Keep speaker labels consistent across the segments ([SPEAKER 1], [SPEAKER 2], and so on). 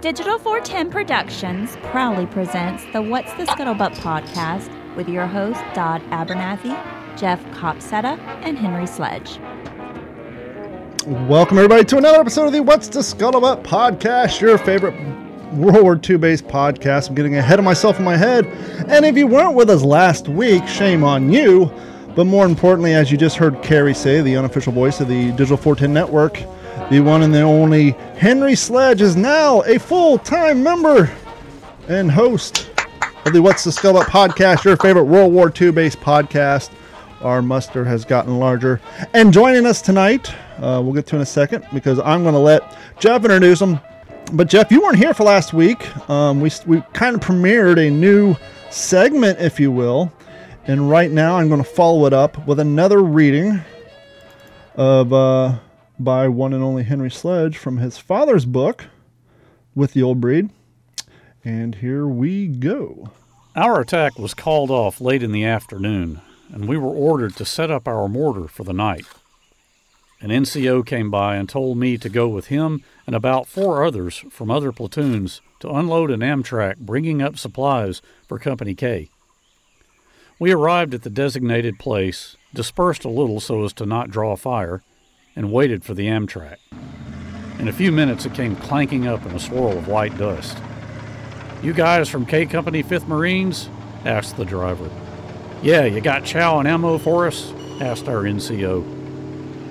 [SPEAKER 1] Digital 410 Productions proudly presents the What's the Scuttlebutt podcast with your hosts Dodd Abernathy, Jeff Copsetta, and Henry Sledge.
[SPEAKER 2] Welcome, everybody, to another episode of the What's the Scuttlebutt podcast, your favorite World War II based podcast. I'm getting ahead of myself in my head. And if you weren't with us last week, shame on you. But more importantly, as you just heard Carrie say, the unofficial voice of the Digital 410 Network, the one and the only Henry Sledge is now a full time member and host of the What's the Scuttlebutt podcast, your favorite World War II based podcast. Our muster has gotten larger. And joining us tonight, uh, we'll get to in a second because I'm going to let Jeff introduce him. But Jeff, you weren't here for last week. Um, we we kind of premiered a new segment, if you will, and right now I'm going to follow it up with another reading of uh, by one and only Henry Sledge from his father's book, with the old breed. And here we go.
[SPEAKER 3] Our attack was called off late in the afternoon, and we were ordered to set up our mortar for the night. An NCO came by and told me to go with him and about four others from other platoons to unload an amtrac bringing up supplies for Company K. We arrived at the designated place, dispersed a little so as to not draw fire, and waited for the amtrac. In a few minutes, it came clanking up in a swirl of white dust. You guys from K Company 5th Marines? asked the driver. Yeah, you got chow and ammo for us? asked our NCO.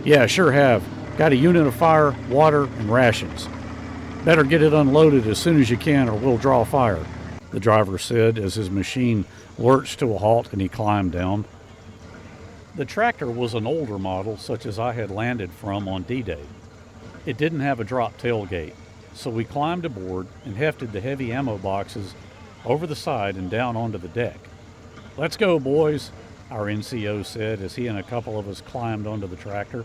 [SPEAKER 3] Yeah, sure have. Got a unit of fire, water, and rations. Better get it unloaded as soon as you can or we'll draw fire, the driver said as his machine lurched to a halt and he climbed down. The tractor was an older model, such as I had landed from on D Day. It didn't have a drop tailgate, so we climbed aboard and hefted the heavy ammo boxes over the side and down onto the deck. Let's go, boys, our NCO said as he and a couple of us climbed onto the tractor.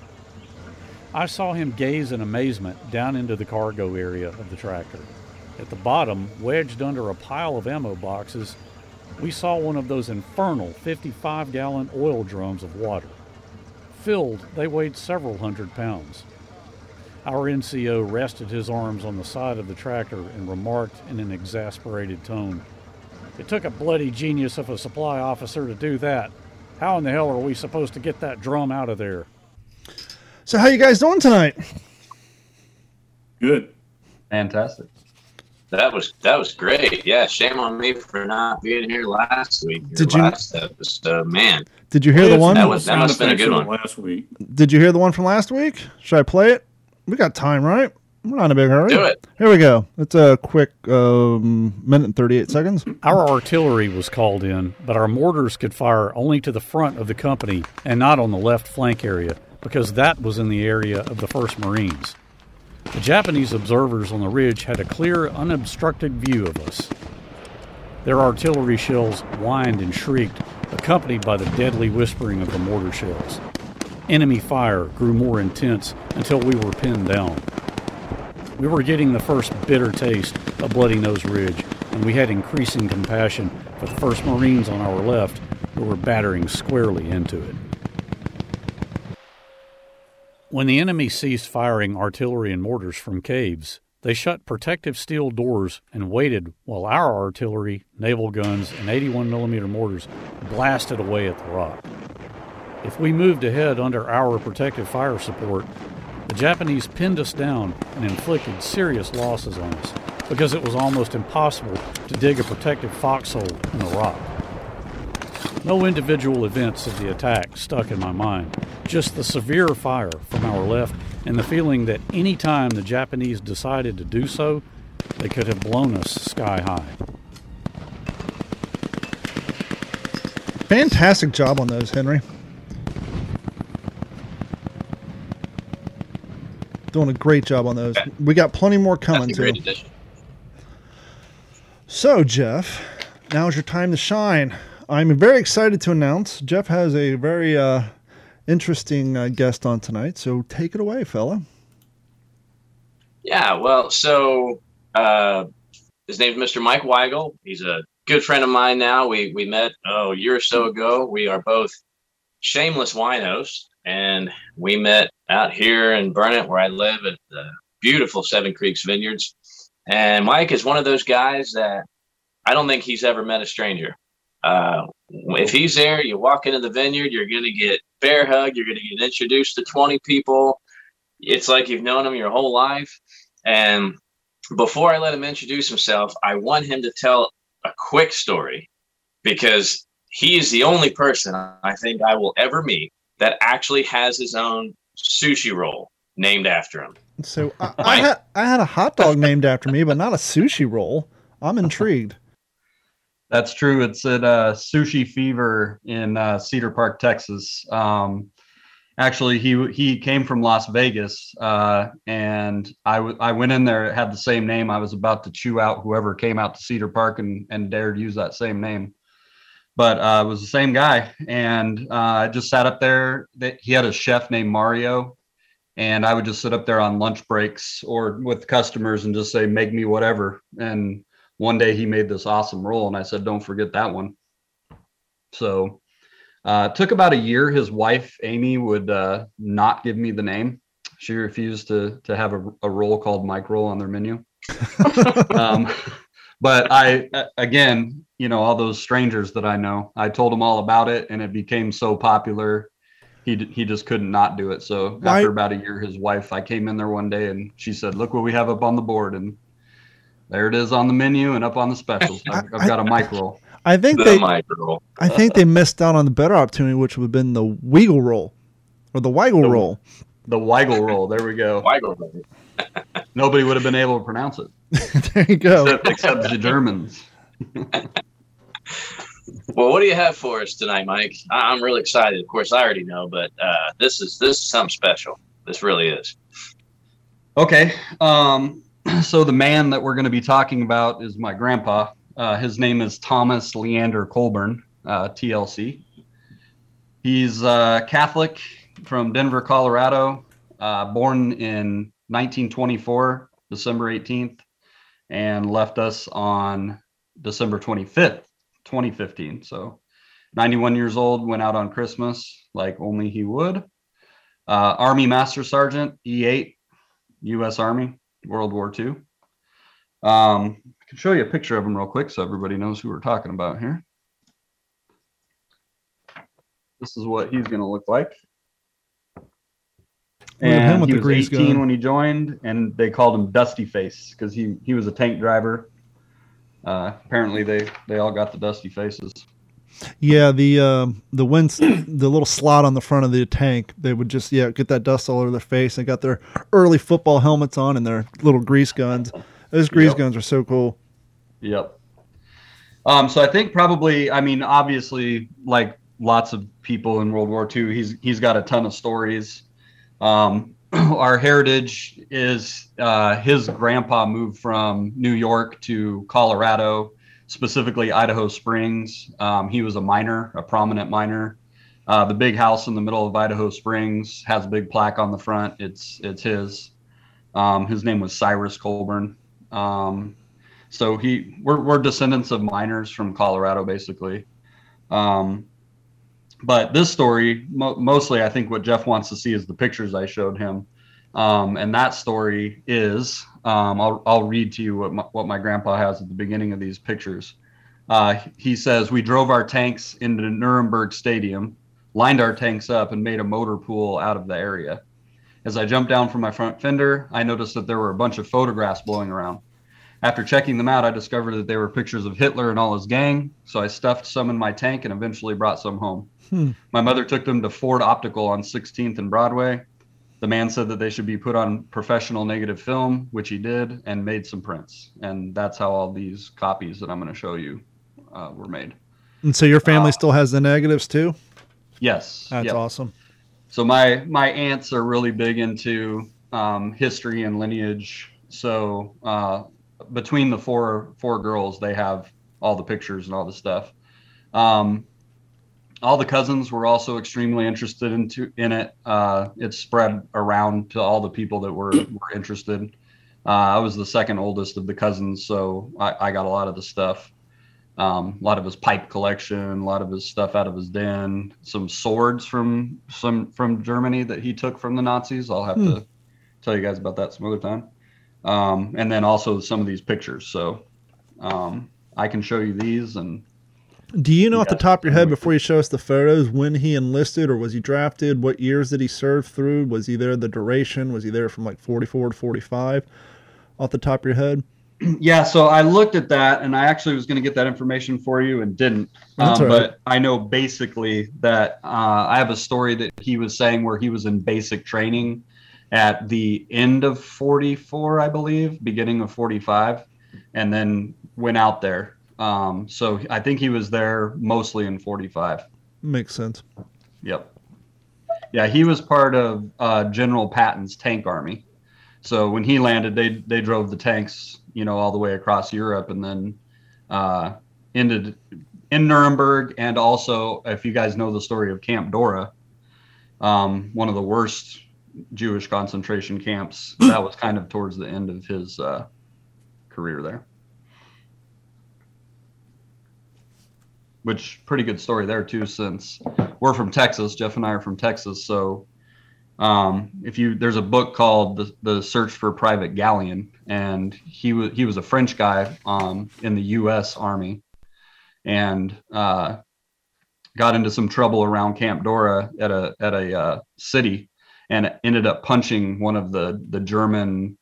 [SPEAKER 3] I saw him gaze in amazement down into the cargo area of the tractor. At the bottom, wedged under a pile of ammo boxes, we saw one of those infernal 55 gallon oil drums of water. Filled, they weighed several hundred pounds. Our NCO rested his arms on the side of the tractor and remarked in an exasperated tone, It took a bloody genius of a supply officer to do that. How in the hell are we supposed to get that drum out of there?
[SPEAKER 2] So, how you guys doing tonight?
[SPEAKER 4] Good.
[SPEAKER 5] Fantastic.
[SPEAKER 4] That was that was great. Yeah, shame on me for not being here last week.
[SPEAKER 2] Did you-
[SPEAKER 4] last episode, man?
[SPEAKER 2] Did you hear the one?
[SPEAKER 4] That was that must have been a good one.
[SPEAKER 6] last week.
[SPEAKER 2] Did you hear the one from last week? Should I play it? We got time, right? We're not in a big hurry.
[SPEAKER 4] Do it.
[SPEAKER 2] Here we go. It's a quick um, minute and 38 seconds.
[SPEAKER 3] Our artillery was called in, but our mortars could fire only to the front of the company and not on the left flank area, because that was in the area of the 1st Marines. The Japanese observers on the ridge had a clear, unobstructed view of us. Their artillery shells whined and shrieked, accompanied by the deadly whispering of the mortar shells. Enemy fire grew more intense until we were pinned down. We were getting the first bitter taste of Bloody Nose Ridge, and we had increasing compassion for the 1st Marines on our left who were battering squarely into it. When the enemy ceased firing artillery and mortars from caves, they shut protective steel doors and waited while our artillery, naval guns, and 81 millimeter mortars blasted away at the rock. If we moved ahead under our protective fire support, the Japanese pinned us down and inflicted serious losses on us because it was almost impossible to dig a protective foxhole in the rock. No individual events of the attack stuck in my mind, just the severe fire from our left and the feeling that any time the Japanese decided to do so, they could have blown us sky high.
[SPEAKER 2] Fantastic job on those, Henry. Doing a great job on those. We got plenty more coming
[SPEAKER 4] That's a
[SPEAKER 2] too.
[SPEAKER 4] addition.
[SPEAKER 2] So, Jeff, now's your time to shine. I'm very excited to announce Jeff has a very uh, interesting uh, guest on tonight. So, take it away, fella.
[SPEAKER 4] Yeah, well, so uh, his name's Mr. Mike Weigel. He's a good friend of mine now. We we met oh a year or so ago. We are both shameless winos, and we met out here in Burnet, where I live, at the beautiful Seven Creeks Vineyards. And Mike is one of those guys that I don't think he's ever met a stranger. Uh, if he's there, you walk into the vineyard, you're going to get bear hug, you're going to get introduced to 20 people. It's like you've known him your whole life. And before I let him introduce himself, I want him to tell a quick story because he is the only person I think I will ever meet that actually has his own sushi roll named after him.
[SPEAKER 2] So I, I, had I had a hot dog named after me, but not a sushi roll. I'm intrigued.
[SPEAKER 5] That's true. It's at uh, Sushi Fever in uh, Cedar Park, Texas. Um, actually, he he came from Las Vegas, uh, and I, w- I went in there. Had the same name. I was about to chew out whoever came out to Cedar Park and and dared use that same name, but uh, it was the same guy. And uh, I just sat up there. He had a chef named Mario, and I would just sit up there on lunch breaks or with customers and just say, "Make me whatever." And one day he made this awesome roll and I said, don't forget that one. So uh, it took about a year. His wife, Amy, would uh, not give me the name. She refused to, to have a, a roll called Mike Roll on their menu. um, but I, again, you know, all those strangers that I know, I told them all about it and it became so popular. He, he just couldn't not do it. So Why? after about a year, his wife, I came in there one day and she said, look what we have up on the board. And there it is on the menu and up on the specials. I've, I've got a micro.
[SPEAKER 2] I think the they. Micro. I think they missed out on the better opportunity, which would have been the Weigel roll, or the Weigel the, roll.
[SPEAKER 5] The Weigel roll. There we go. Weigel roll. Nobody would have been able to pronounce it.
[SPEAKER 2] there you go.
[SPEAKER 5] Except, except the Germans.
[SPEAKER 4] well, what do you have for us tonight, Mike? I'm really excited. Of course, I already know, but uh, this is this is something special. This really is.
[SPEAKER 5] Okay. Um, so the man that we're going to be talking about is my grandpa. Uh, his name is Thomas Leander Colburn, uh, TLC. He's uh, Catholic from Denver, Colorado, uh, born in 1924, December 18th, and left us on December 25th, 2015. So 91 years old, went out on Christmas like only he would. Uh, Army Master Sergeant, E8, U.S. Army. World War II. Um, I can show you a picture of him real quick so everybody knows who we're talking about here. This is what he's going to look like. And he was 18 gun. when he joined, and they called him Dusty Face because he he was a tank driver. Uh, apparently, they they all got the dusty faces.
[SPEAKER 2] Yeah, the uh, the wind, the little slot on the front of the tank, they would just yeah get that dust all over their face. They got their early football helmets on and their little grease guns. Those grease yep. guns are so cool.
[SPEAKER 5] Yep. Um, so I think probably, I mean, obviously, like lots of people in World War II, he's he's got a ton of stories. Um, our heritage is uh, his grandpa moved from New York to Colorado specifically Idaho Springs. Um, he was a miner, a prominent miner. Uh, the big house in the middle of Idaho Springs has a big plaque on the front. It's it's his. Um, his name was Cyrus Colburn. Um, so he we're, we're descendants of miners from Colorado, basically. Um, but this story, mo- mostly, I think what Jeff wants to see is the pictures I showed him. Um, and that story is um, I'll, I'll read to you what my, what my grandpa has at the beginning of these pictures. Uh, he says, We drove our tanks into Nuremberg Stadium, lined our tanks up, and made a motor pool out of the area. As I jumped down from my front fender, I noticed that there were a bunch of photographs blowing around. After checking them out, I discovered that they were pictures of Hitler and all his gang, so I stuffed some in my tank and eventually brought some home. Hmm. My mother took them to Ford Optical on 16th and Broadway, the man said that they should be put on professional negative film, which he did, and made some prints. And that's how all these copies that I'm going to show you uh, were made.
[SPEAKER 2] And so your family uh, still has the negatives too?
[SPEAKER 5] Yes.
[SPEAKER 2] That's yep. awesome.
[SPEAKER 5] So my my aunts are really big into um, history and lineage. So uh, between the four four girls, they have all the pictures and all the stuff. Um, all the cousins were also extremely interested into in it. Uh, it spread around to all the people that were were interested. Uh, I was the second oldest of the cousins, so I, I got a lot of the stuff. Um, a lot of his pipe collection, a lot of his stuff out of his den, some swords from some from Germany that he took from the Nazis. I'll have hmm. to tell you guys about that some other time. um, and then also some of these pictures. So um, I can show you these and
[SPEAKER 2] Do you know off the top of your head before you show us the photos when he enlisted or was he drafted? What years did he serve through? Was he there the duration? Was he there from like 44 to 45? Off the top of your head?
[SPEAKER 5] Yeah, so I looked at that and I actually was going to get that information for you and didn't. Um,
[SPEAKER 2] right.
[SPEAKER 5] But I know basically that uh, I have a story that he was saying where he was in basic training at the end of 44, I believe, beginning of 45, and then went out there. Um, so I think he was there mostly in 45.
[SPEAKER 2] Makes sense.
[SPEAKER 5] Yep. Yeah, he was part of uh, General Patton's tank army. So when he landed, they they drove the tanks, you know, all the way across Europe, and then uh, ended in Nuremberg. And also, if you guys know the story of Camp Dora, um, one of the worst Jewish concentration camps, that was kind of towards the end of his uh, career there. Which pretty good story there too, since we're from Texas. Jeff and I are from Texas, so um, if you there's a book called the, the Search for Private Galleon, and he was he was a French guy um, in the U.S. Army, and uh, got into some trouble around Camp Dora at a at a uh, city, and ended up punching one of the the German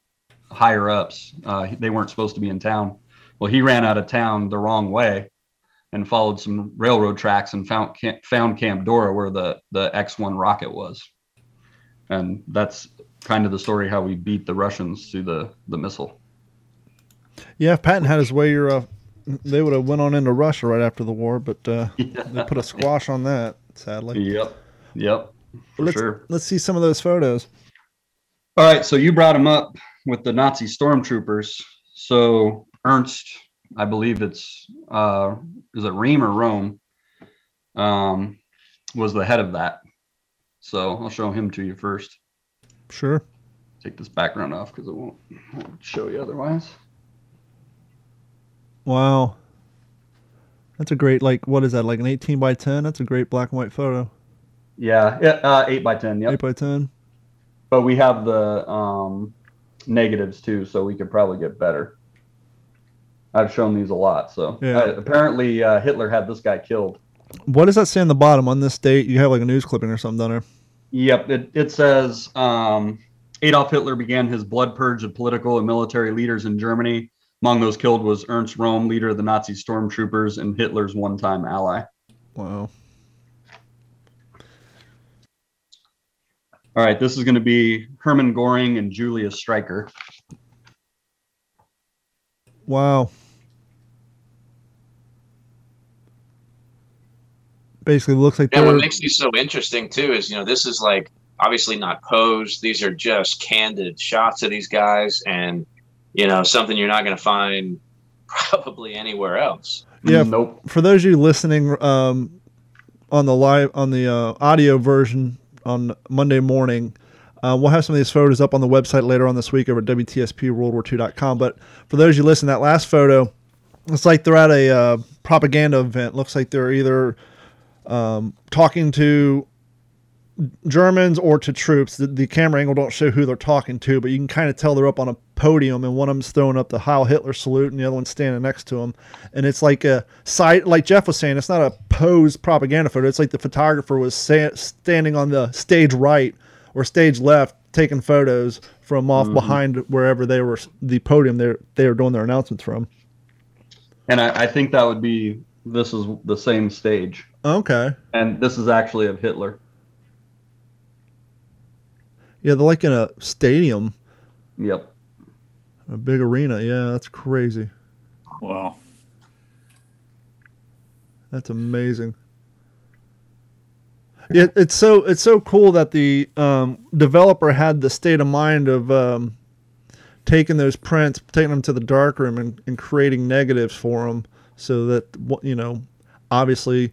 [SPEAKER 5] higher ups. Uh, they weren't supposed to be in town. Well, he ran out of town the wrong way and followed some railroad tracks and found Camp, found Camp Dora where the the X1 rocket was. And that's kind of the story how we beat the Russians to the the missile.
[SPEAKER 2] Yeah, if Patton had his way, you're, uh, they would have went on into Russia right after the war, but uh, they put a squash on that, sadly.
[SPEAKER 5] Yep. Yep. For
[SPEAKER 2] let's,
[SPEAKER 5] sure.
[SPEAKER 2] let's see some of those photos.
[SPEAKER 5] All right, so you brought him up with the Nazi stormtroopers. So Ernst, I believe it's uh, is it Ream or Rome, um, was the head of that. So I'll show him to you first.
[SPEAKER 2] Sure.
[SPEAKER 5] Take this background off because it won't, won't show you otherwise.
[SPEAKER 2] Wow. That's a great, like, what is that, like an 18 by 10? That's a great black and white photo.
[SPEAKER 5] Yeah, yeah, uh, eight by ten. Yep.
[SPEAKER 2] 8 by 10.
[SPEAKER 5] But we have the um, negatives too, so we could probably get better. I've shown these a lot. So
[SPEAKER 2] Yeah.
[SPEAKER 5] uh, apparently uh, Hitler had this guy killed.
[SPEAKER 2] What does that say on the bottom on this date? You have like a news clipping or something down there.
[SPEAKER 5] Yep, it, it says um, Adolf Hitler began his blood purge of political and military leaders in Germany. Among those killed was Ernst Röhm, leader of the Nazi stormtroopers and Hitler's one time ally.
[SPEAKER 2] Wow.
[SPEAKER 5] All right, this is going to be Hermann Goring and Julius Streicher.
[SPEAKER 2] Wow. Basically, looks like
[SPEAKER 4] Yeah,
[SPEAKER 2] they're
[SPEAKER 4] what makes these so interesting too is you know this is like obviously not posed. These are just candid shots of these guys, and you know something you're not going to find probably anywhere else.
[SPEAKER 2] Yeah.
[SPEAKER 5] Nope.
[SPEAKER 2] for those of you listening um, on the live on the uh, audio version on Monday morning. Uh, we'll have some of these photos up on the website later on this week over at WTSPWorldWar2.com. But for those of you listening, that last photo, it's like they're at a uh, propaganda event. Looks like they're either um, talking to Germans or to troops. The, the camera angle don't show who they're talking to, but you can kind of tell they're up on a podium, and one of them's throwing up the Heil Hitler salute, and the other one's standing next to him. And it's like a side, like Jeff was saying, it's not a posed propaganda photo. It's like the photographer was sa- standing on the stage right or stage left, taking photos from off behind wherever they were, the podium they they were doing their announcements from.
[SPEAKER 5] And I, I think that would be this is the same stage.
[SPEAKER 2] Okay.
[SPEAKER 5] And this is actually of Hitler.
[SPEAKER 2] Yeah, they're like in a stadium,
[SPEAKER 5] Yep.
[SPEAKER 2] a big arena. Yeah, that's crazy.
[SPEAKER 7] Wow.
[SPEAKER 2] That's amazing. Yeah, it's so it's so cool that the um, developer had the state of mind of um, taking those prints, taking them to the darkroom, and, and creating negatives for them, so that you know, obviously,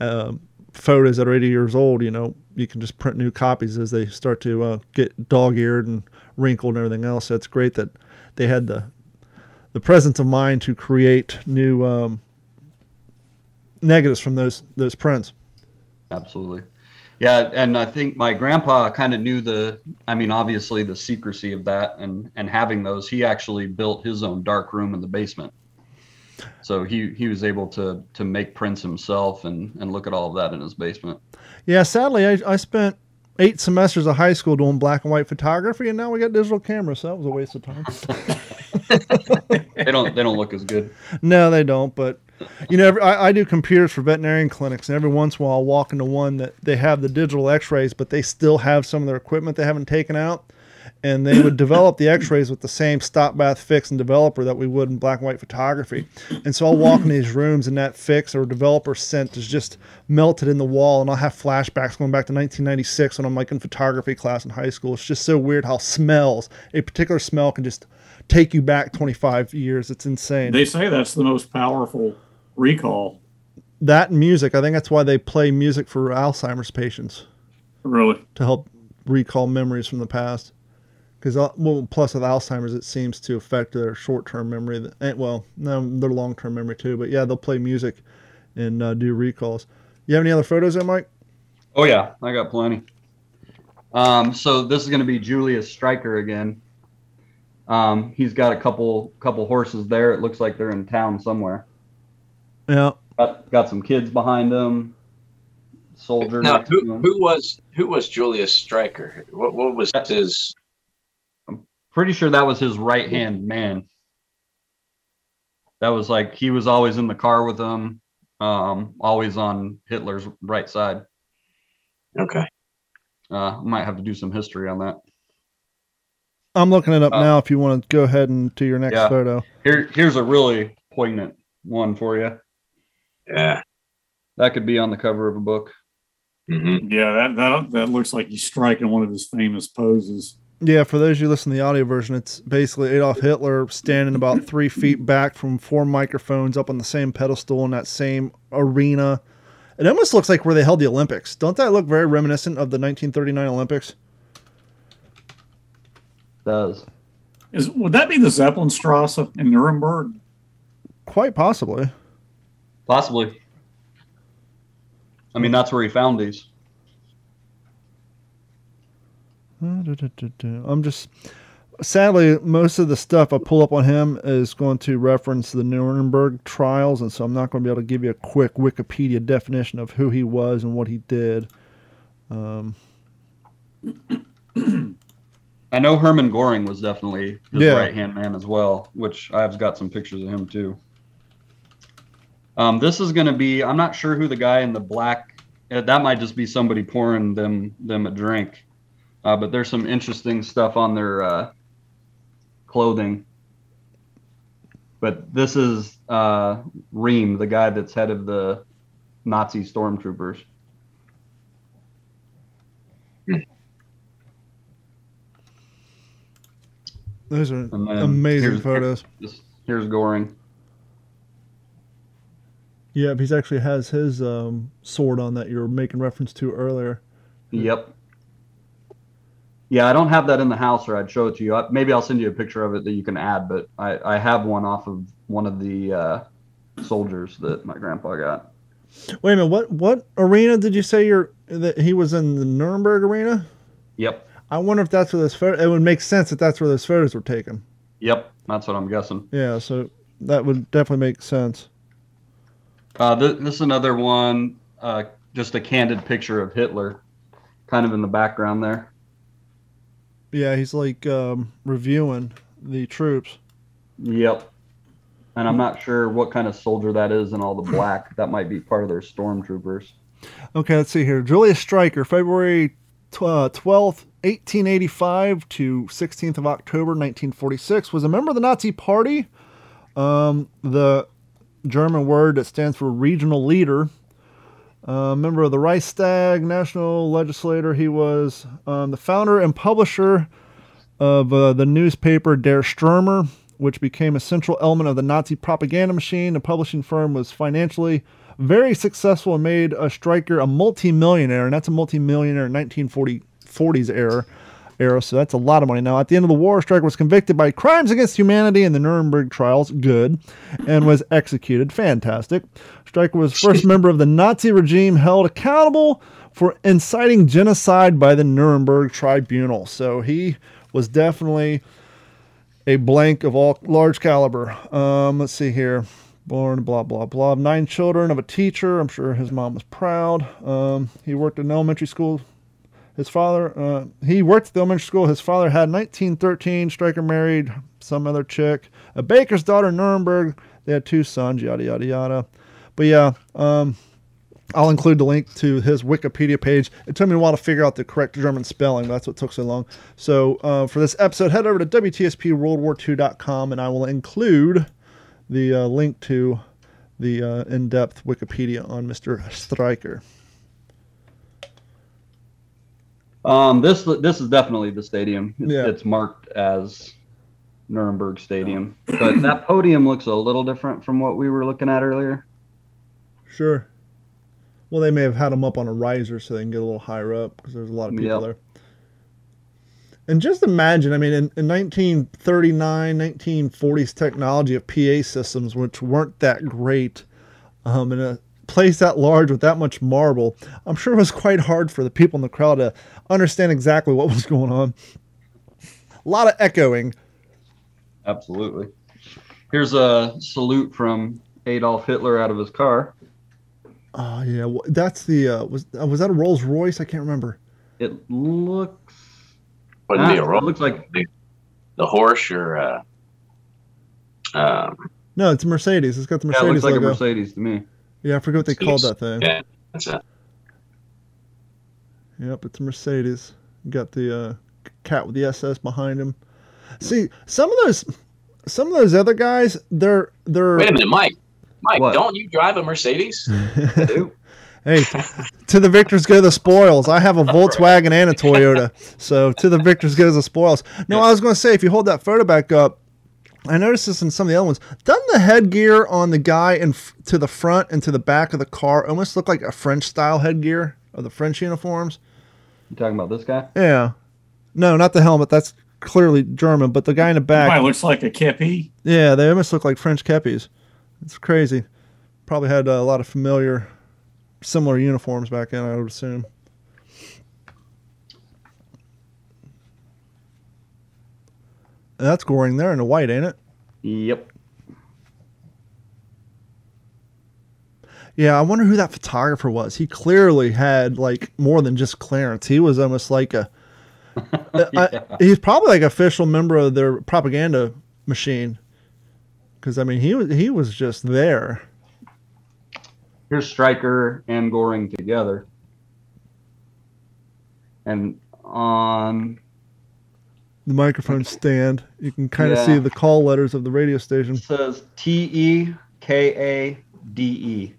[SPEAKER 2] um, photos that are 80 years old, you know, you can just print new copies as they start to uh, get dog-eared and wrinkled and everything else. So it's great that they had the the presence of mind to create new um, negatives from those those prints.
[SPEAKER 5] Absolutely. Yeah, and I think my grandpa kind of knew the. I mean, obviously the secrecy of that, and and having those, he actually built his own dark room in the basement. So he he was able to to make prints himself and and look at all of that in his basement.
[SPEAKER 2] Yeah, sadly, I, I spent eight semesters of high school doing black and white photography, and now we got digital cameras, so that was a waste of time.
[SPEAKER 5] They don't they don't look as good.
[SPEAKER 2] no, they don't, but you know, every, I, I do computers for veterinarian clinics, and every once in a while I'll walk into one that they have the digital x-rays, but they still have some of their equipment they haven't taken out. And they would develop the x-rays with the same stop bath fix and developer that we would in black and white photography. And so I'll walk in these rooms and that fix or developer scent is just melted in the wall and I'll have flashbacks going back to 1996 when I'm like in photography class in high school. It's just so weird how smells, a particular smell can just take you back 25 years. It's insane.
[SPEAKER 3] They say that's the most powerful recall.
[SPEAKER 2] that music. I think that's why they play music for Alzheimer's patients
[SPEAKER 3] Really?
[SPEAKER 2] to help recall memories from the past. Because well, plus with Alzheimer's, it seems to affect their short-term memory. that- eh, Well, no, their long-term memory too. But yeah, they'll play music and uh, do recalls. You have any other photos there, Mike?
[SPEAKER 5] Oh yeah, I got plenty. Um, so this is going to be Julius Streicher again. Um, he's got a couple couple horses there. It looks like they're in town somewhere.
[SPEAKER 2] Yeah.
[SPEAKER 5] Got, got some kids behind him. Soldier.
[SPEAKER 4] Now, who, who was who was Julius Streicher? What what was his?
[SPEAKER 5] Pretty sure that was his right hand man. That was like he was always in the car with him, um, always on Hitler's right side.
[SPEAKER 4] Okay.
[SPEAKER 5] Uh, I might have to do some history on that.
[SPEAKER 2] I'm looking it up
[SPEAKER 5] Uh,
[SPEAKER 2] now. If you want to go ahead and do your next
[SPEAKER 5] Yeah.
[SPEAKER 2] photo.
[SPEAKER 5] Here, here's a really poignant one for you.
[SPEAKER 4] Yeah.
[SPEAKER 5] That could be on the cover of a book.
[SPEAKER 4] hmm
[SPEAKER 3] Yeah, that, that that looks like he's striking one of his famous poses.
[SPEAKER 2] Yeah, for those of you listening to the audio version, it's basically Adolf Hitler standing about three feet back from four microphones up on the same pedestal in that same arena. It almost looks like where they held the Olympics. Don't that look very reminiscent of the 1939 Olympics?
[SPEAKER 5] Does
[SPEAKER 3] Is would that be the Zeppelinstrasse in Nuremberg?
[SPEAKER 2] Quite possibly.
[SPEAKER 5] possibly. I mean, that's where he found these.
[SPEAKER 2] I'm just sadly most of the stuff I pull up on him is going to reference the Nuremberg trials, and so I'm not going to be able to give you a quick Wikipedia definition of who he was and what he did. Um,
[SPEAKER 5] I know Hermann Goring was definitely his
[SPEAKER 2] Yeah.
[SPEAKER 5] right hand man as well, which I've got some pictures of him too. Um, this is going to be. I'm not sure who the guy in the black. uh, That might just be somebody pouring them them a drink. Uh, but there's some interesting stuff on their uh, clothing. But this is uh, Ream, the guy that's head of the Nazi stormtroopers.
[SPEAKER 2] those are amazing
[SPEAKER 5] here's-
[SPEAKER 2] photos.
[SPEAKER 5] This, here's Goring.
[SPEAKER 2] Yeah, he actually has his um, sword on that you were making reference to earlier.
[SPEAKER 5] Yep. Yeah, I don't have that in the house, or I'd show it to you. I- Maybe I'll send you a picture of it that you can add. But I, I have one off of one of the uh, soldiers that my grandpa got.
[SPEAKER 2] Wait a minute, what what arena did you say you're that he was in the Nuremberg arena?
[SPEAKER 5] Yep.
[SPEAKER 2] I wonder if that's where this photo. It would make sense if that's where those photos were taken.
[SPEAKER 5] Yep. That's what I'm guessing.
[SPEAKER 2] Yeah, so that would definitely make sense.
[SPEAKER 5] Uh, th- this is another one. Uh, just a candid picture of Hitler, kind of in the background there.
[SPEAKER 2] Yeah, he's like um, reviewing the troops.
[SPEAKER 5] Yep. And I'm not sure what kind of soldier that is in all the black. That might be part of their stormtroopers.
[SPEAKER 2] Okay, let's see here. Julius Streicher, February uh, 12th, 1885 to 16th of October 1946, was a member of the Nazi Party. Um, the German word that stands for regional leader. Uh, member of the Reichstag, national legislator. He was um, the founder and publisher of uh, the newspaper Der Stürmer, which became a central element of the Nazi propaganda machine. The publishing firm was financially very successful and made a Streicher a multimillionaire, and that's a multimillionaire in 1940s era. Era, so that's a lot of money. Now, at the end of the war, Streicher was convicted by crimes against humanity in the Nuremberg trials, good, and was executed, fantastic. Streicher was first member of the Nazi regime held accountable for inciting genocide by the Nuremberg Tribunal. So he was definitely a blank of all large caliber. Um, let's see here. Born, blah, blah, blah. Nine children of a teacher. I'm sure his mom was proud. Um, he worked in elementary school. His father, uh, he worked at the elementary school. His father had 1913. Streicher married some other chick. A baker's daughter, Nuremberg. They had two sons, yada, yada, yada. But yeah, um, I'll include the link to his Wikipedia page. It took me a while to figure out the correct German spelling. That's what took so long. So uh, for this episode, head over to WTSPWorldWar2.com and I will include the uh, link to the uh, in depth Wikipedia on Mr. Streicher.
[SPEAKER 5] Um, this this is definitely the stadium. It's,
[SPEAKER 2] Yeah.
[SPEAKER 5] it's marked as Nuremberg Stadium, but that podium looks a little different from what we were looking at earlier.
[SPEAKER 2] Sure. Well, they may have had them up on a riser so they can get a little higher up because there's a lot of people
[SPEAKER 5] Yep.
[SPEAKER 2] there. And just imagine, I mean, in, in 1939, 1940s technology of PA systems, which weren't that great, um, in a place that large with that much marble, I'm sure it was quite hard for the people in the crowd to understand exactly what was going on. A lot of echoing.
[SPEAKER 5] Absolutely. Here's a salute from Adolf Hitler out of his car.
[SPEAKER 2] Oh yeah, wh- that's the uh, was uh, was that a Rolls Royce? I can't remember.
[SPEAKER 5] It looks.
[SPEAKER 4] Wouldn't be
[SPEAKER 5] Ah,
[SPEAKER 4] a
[SPEAKER 5] it looks like
[SPEAKER 4] the, the horse or uh, um,
[SPEAKER 2] No, it's a Mercedes. It's got the
[SPEAKER 5] yeah, it
[SPEAKER 2] Mercedes
[SPEAKER 5] looks like a. Mercedes to me.
[SPEAKER 2] Yeah, I forget what they called that thing.
[SPEAKER 4] yeah, that's it.
[SPEAKER 2] Yep, it's a Mercedes. Got the uh, cat with the SS behind him. See, some of those, some of those other guys, they're they're.
[SPEAKER 4] Wait a minute, Mike. Mike,
[SPEAKER 5] What?
[SPEAKER 4] don't you drive a Mercedes?
[SPEAKER 2] Hey, to the victors go the spoils. I have a Volkswagen and a Toyota, so to the victors goes the spoils. No, I was going to say if you hold that photo back up, I noticed this in some of the other ones. Doesn't the headgear on the guy in f- to the front and to the back of the car almost look like a French style headgear of the French uniforms?
[SPEAKER 5] you talking about this guy?
[SPEAKER 2] Yeah. No, not the helmet. That's clearly German, but the guy in the back.
[SPEAKER 3] Probably looks like a kepi.
[SPEAKER 2] Yeah, they almost look like French kepis. It's crazy. Probably had uh, a lot of familiar, similar uniforms back then, I would assume. That's Goring there in the white, ain't it?
[SPEAKER 5] Yep.
[SPEAKER 2] Yeah, I wonder who that photographer was. He clearly had like more than just clearance. He was almost like a. I- he's probably like official member of their propaganda machine. Because I mean, he was he was just there.
[SPEAKER 5] Here's Streicher and Goring together. And on
[SPEAKER 2] the microphone stand. You can kind of
[SPEAKER 5] Yeah.
[SPEAKER 2] see the call letters of the radio station.
[SPEAKER 5] it says T E K A D E.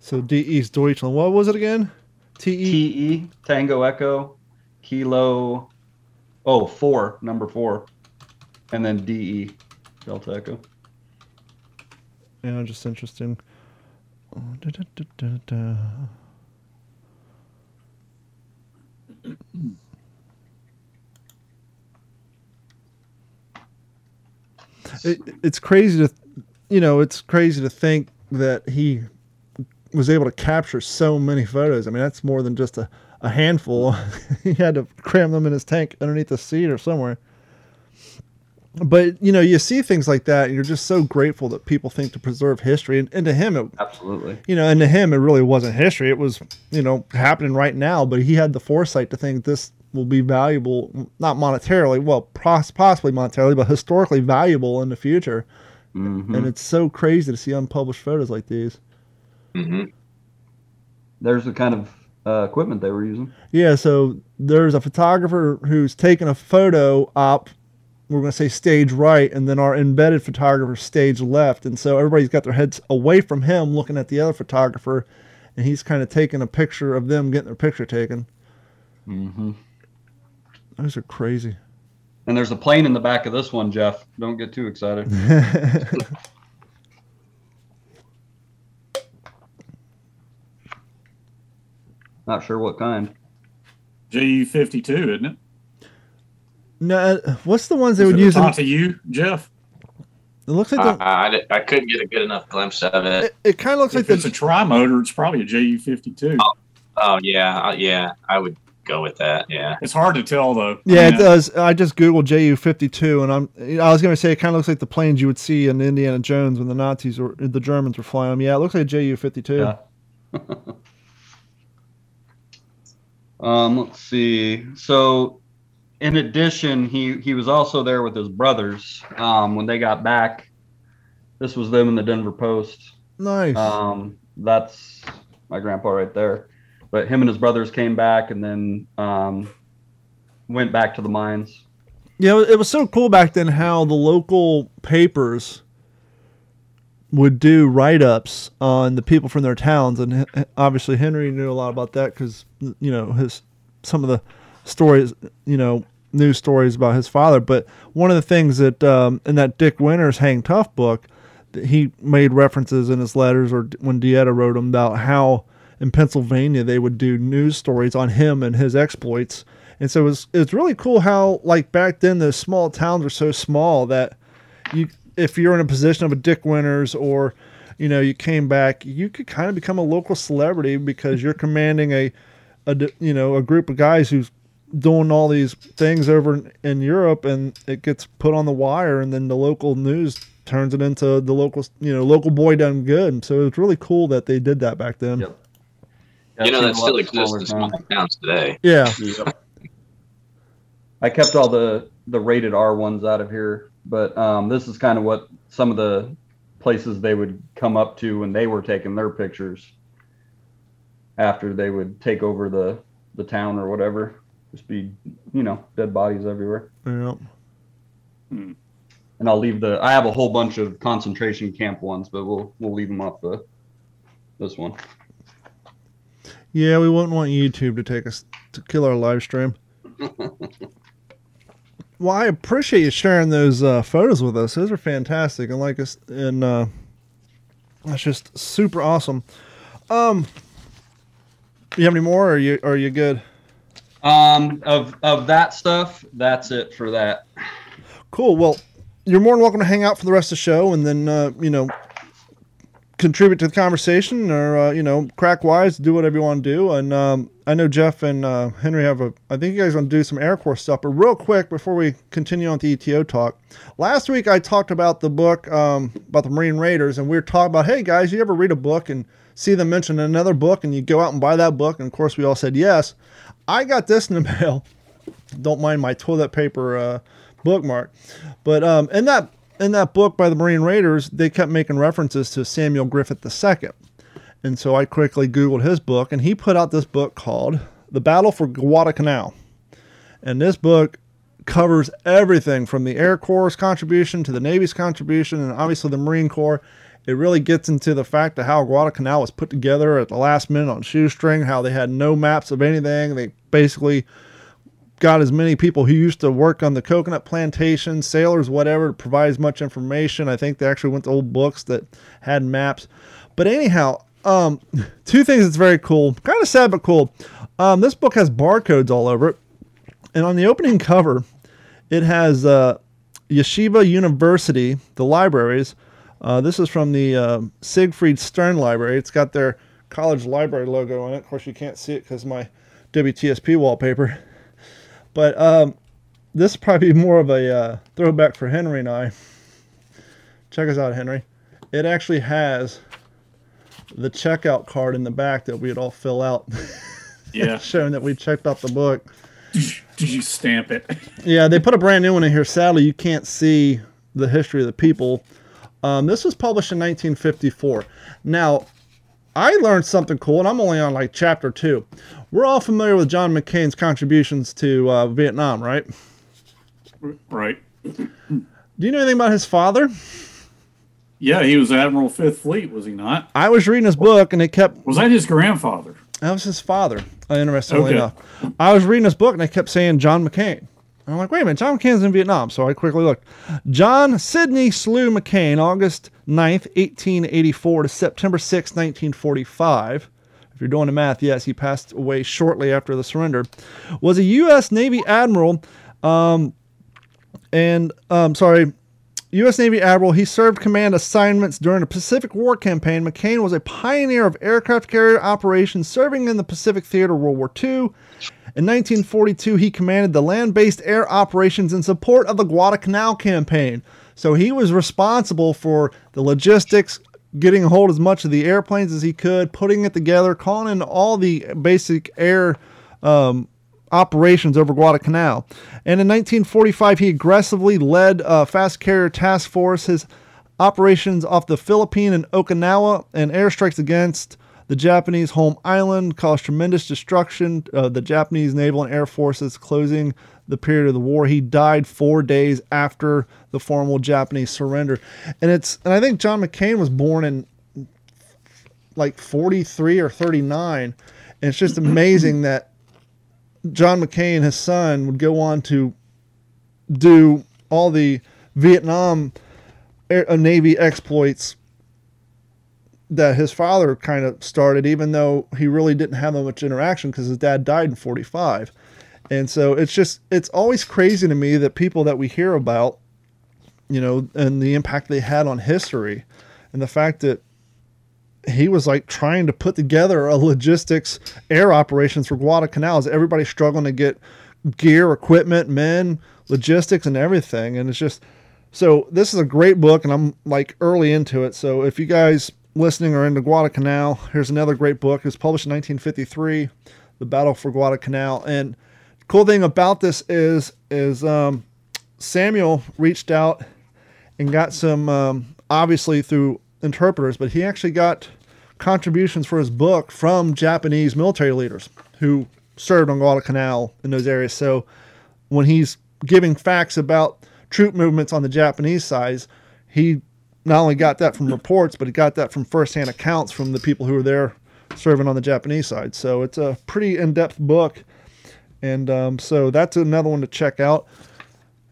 [SPEAKER 2] So D E is Deutschland. What was it again? TE.
[SPEAKER 5] T E Tango Echo Kilo oh four number four and then D E Delta Echo.
[SPEAKER 2] Yeah, just interesting. Oh, da, da, da, da, da. It, it's crazy to, you know, it's crazy to think that he was able to capture so many photos. I mean, that's more than just a, a handful. he had to cram them in his tank underneath the seat or somewhere but you know you see things like that and you're just so grateful that people think to preserve history and, and to him it
[SPEAKER 5] Absolutely.
[SPEAKER 2] you know and to him it really wasn't history it was you know happening right now but he had the foresight to think this will be valuable not monetarily well pos- possibly monetarily but historically valuable in the future.
[SPEAKER 5] Hmm
[SPEAKER 2] and it's so crazy to see unpublished photos like these.
[SPEAKER 4] Hmm
[SPEAKER 5] There's the kind of uh, equipment they were using.
[SPEAKER 2] yeah so there's a photographer who's taken a photo op we're going to say stage right and then our embedded photographer stage left. And so everybody's got their heads away from him looking at the other photographer and he's kind of taking a picture of them getting their picture taken.
[SPEAKER 5] Mm-hmm.
[SPEAKER 2] Those are crazy
[SPEAKER 5] And there's a plane in the back of this one, Jeff. Don't get too excited. Not sure what kind.
[SPEAKER 3] JU fifty two, isn't it?
[SPEAKER 2] no uh, what's the ones they
[SPEAKER 3] Is
[SPEAKER 2] would
[SPEAKER 3] it
[SPEAKER 2] use in,
[SPEAKER 3] onto you, Jeff.
[SPEAKER 2] it looks like
[SPEAKER 4] I,
[SPEAKER 2] the,
[SPEAKER 4] I, di- I couldn't get a good enough glimpse of it.
[SPEAKER 2] it, it kind of looks like
[SPEAKER 3] If it's a
[SPEAKER 2] the
[SPEAKER 3] tri motor, it's probably a JU fifty two.
[SPEAKER 4] Oh yeah, uh, yeah. I would go with that. Yeah.
[SPEAKER 3] It's hard to tell though.
[SPEAKER 2] Yeah,
[SPEAKER 3] I
[SPEAKER 2] it does. I just googled Ju fifty two, and I'm. I was going to say it kind of looks like the planes you would see in Indiana Jones when the Nazis or the Germans were flying them. Yeah, it looks like Ju fifty two.
[SPEAKER 5] Yeah. um, let's see. So, in addition, he he was also there with his brothers um, when they got back. This was them in the Denver Post.
[SPEAKER 2] Nice.
[SPEAKER 5] Um, that's my grandpa right there. But him and his brothers came back and then um, went back to the mines.
[SPEAKER 2] Yeah, it was so cool back then how the local papers would do write ups on the people from their towns, and obviously Henry knew a lot about that because you know his some of the stories, you know, news stories about his father. But one of the things that um, in that Dick Winters Hang Tough book, he made references in his letters or when DeEtta wrote them about how in Pennsylvania they would do news stories on him and his exploits. And so it was, it was really cool how like back then the small towns were so small that you if you're in a position of a Dick Winters or you know you came back you could kind of become a local celebrity because you're commanding a, a you know a group of guys who's doing all these things over in, in Europe and it gets put on the wire and then the local news turns it into the local you know local boy done good so it's really cool that they did that back then
[SPEAKER 5] Yep.
[SPEAKER 4] You know that
[SPEAKER 5] seen a lot
[SPEAKER 4] still exists in small
[SPEAKER 5] towns.
[SPEAKER 4] towns today.
[SPEAKER 2] yeah
[SPEAKER 5] Yep. I kept all the the rated R ones out of here, but um, this is kind of what some of the places they would come up to when they were taking their pictures after they would take over the the town or whatever. Just be, you know, dead bodies everywhere.
[SPEAKER 2] yeah
[SPEAKER 5] And I'll leave the. I have a whole bunch of concentration camp ones, but we'll we'll leave them off the this one.
[SPEAKER 2] Yeah, we wouldn't want YouTube to take us to kill our live stream. well, I appreciate you sharing those uh, photos with us. Those are fantastic, and like us, and uh, that's just super awesome. Um, you have any more? Or are you are you good?
[SPEAKER 5] Um, of of that stuff, that's it for that.
[SPEAKER 2] Cool. Well, you're more than welcome to hang out for the rest of the show, and then uh, you know contribute to the conversation, or uh, you know crack wise, do whatever you want to do. And um, I know Jeff and uh, Henry have a. I think you guys want to do some Air Corps stuff. But real quick before we continue on the ETO talk, last week I talked about the book um, about the Marine Raiders, and we were talking about, hey guys, you ever read a book and see them mention another book, and you go out and buy that book? And of course, we all said yes. I got this in the mail. Don't mind my toilet paper uh, bookmark, but um, in that in that book by the Marine Raiders, they kept making references to Samuel Griffith II, and so I quickly Googled his book, and he put out this book called "The Battle for Guadalcanal," and this book covers everything from the Air Corps' contribution to the Navy's contribution, and obviously the Marine Corps. It really gets into the fact of how Guadalcanal was put together at the last minute on shoestring, how they had no maps of anything. They basically got as many people who used to work on the coconut plantation, sailors, whatever, to provide as much information. I think they actually went to old books that had maps. But anyhow, um, two things that's very cool, kind of sad but cool. Um, this book has barcodes all over it, and on the opening cover, it has uh, Yeshiva University, the libraries. Uh, this is from the uh, Siegfried Stern Library. It's got their college library logo on it. Of course, you can't see it because my WTSP wallpaper. But um, this is probably more of a uh, throwback for Henry and I. Check us out, Henry. It actually has the checkout card in the back that we'd all fill out,
[SPEAKER 3] Yeah.
[SPEAKER 2] showing that we checked out the book.
[SPEAKER 3] Did you stamp it?
[SPEAKER 2] Yeah, they put a brand new one in here. Sadly, you can't see the history of the people. Um, this was published in 1954. Now, I learned something cool, and I'm only on like chapter two. We're all familiar with John McCain's contributions to uh, Vietnam, right?
[SPEAKER 3] Right.
[SPEAKER 2] Do you know anything about his father?
[SPEAKER 3] Yeah, he was Admiral Fifth Fleet, was he not?
[SPEAKER 2] I was reading his book, and it kept
[SPEAKER 3] Was that his grandfather?
[SPEAKER 2] That was his father, uh, interestingly
[SPEAKER 3] Okay.
[SPEAKER 2] enough. I was reading his book and I kept saying John McCain. I'm like, wait a minute, John McCain's in Vietnam. So I quickly looked. John Sidney Slew McCain, August 9th, 1884 to September 6, 1945. If you're doing the math, yes, he passed away shortly after the surrender. Was a U.S. Navy admiral, um, and um, sorry, U.S. Navy admiral, he served command assignments during the Pacific War campaign. McCain was a pioneer of aircraft carrier operations, serving in the Pacific Theater World War II. In 1942, he commanded the land based air operations in support of the Guadalcanal campaign. So he was responsible for the logistics, getting a hold as much of the airplanes as he could, putting it together, calling in all the basic air um, operations over Guadalcanal. And in 1945, he aggressively led a fast carrier task force. His operations off the Philippine and Okinawa and airstrikes against the Japanese home island caused tremendous destruction. Uh, the Japanese naval and air forces closing the period of the war. He died four days after the formal Japanese surrender, and it's and I think John McCain was born in like 43 or 39, and it's just amazing that John McCain, his son, would go on to do all the Vietnam Air, uh, Navy exploits that his father kind of started, even though he really didn't have that much interaction because his dad died in 45. And so it's just, it's always crazy to me that people that we hear about, you know, and the impact they had on history and the fact that he was like trying to put together a logistics air operations for Guadalcanal. Is everybody struggling to get gear, equipment, men, logistics, and everything? And it's just so this is a great book, and I'm like early into it. So if you guys listening are into Guadalcanal, here's another great book. It was published in 1953, The Battle for Guadalcanal. And cool thing about this is is um, Samuel reached out and got some um, obviously through interpreters, but he actually got contributions for his book from Japanese military leaders who served on Guadalcanal in those areas. So when he's giving facts about troop movements on the Japanese side, he not only got that from reports, but he got that from firsthand accounts from the people who were there serving on the Japanese side. So it's a pretty in depth book. And um, so that's another one to check out.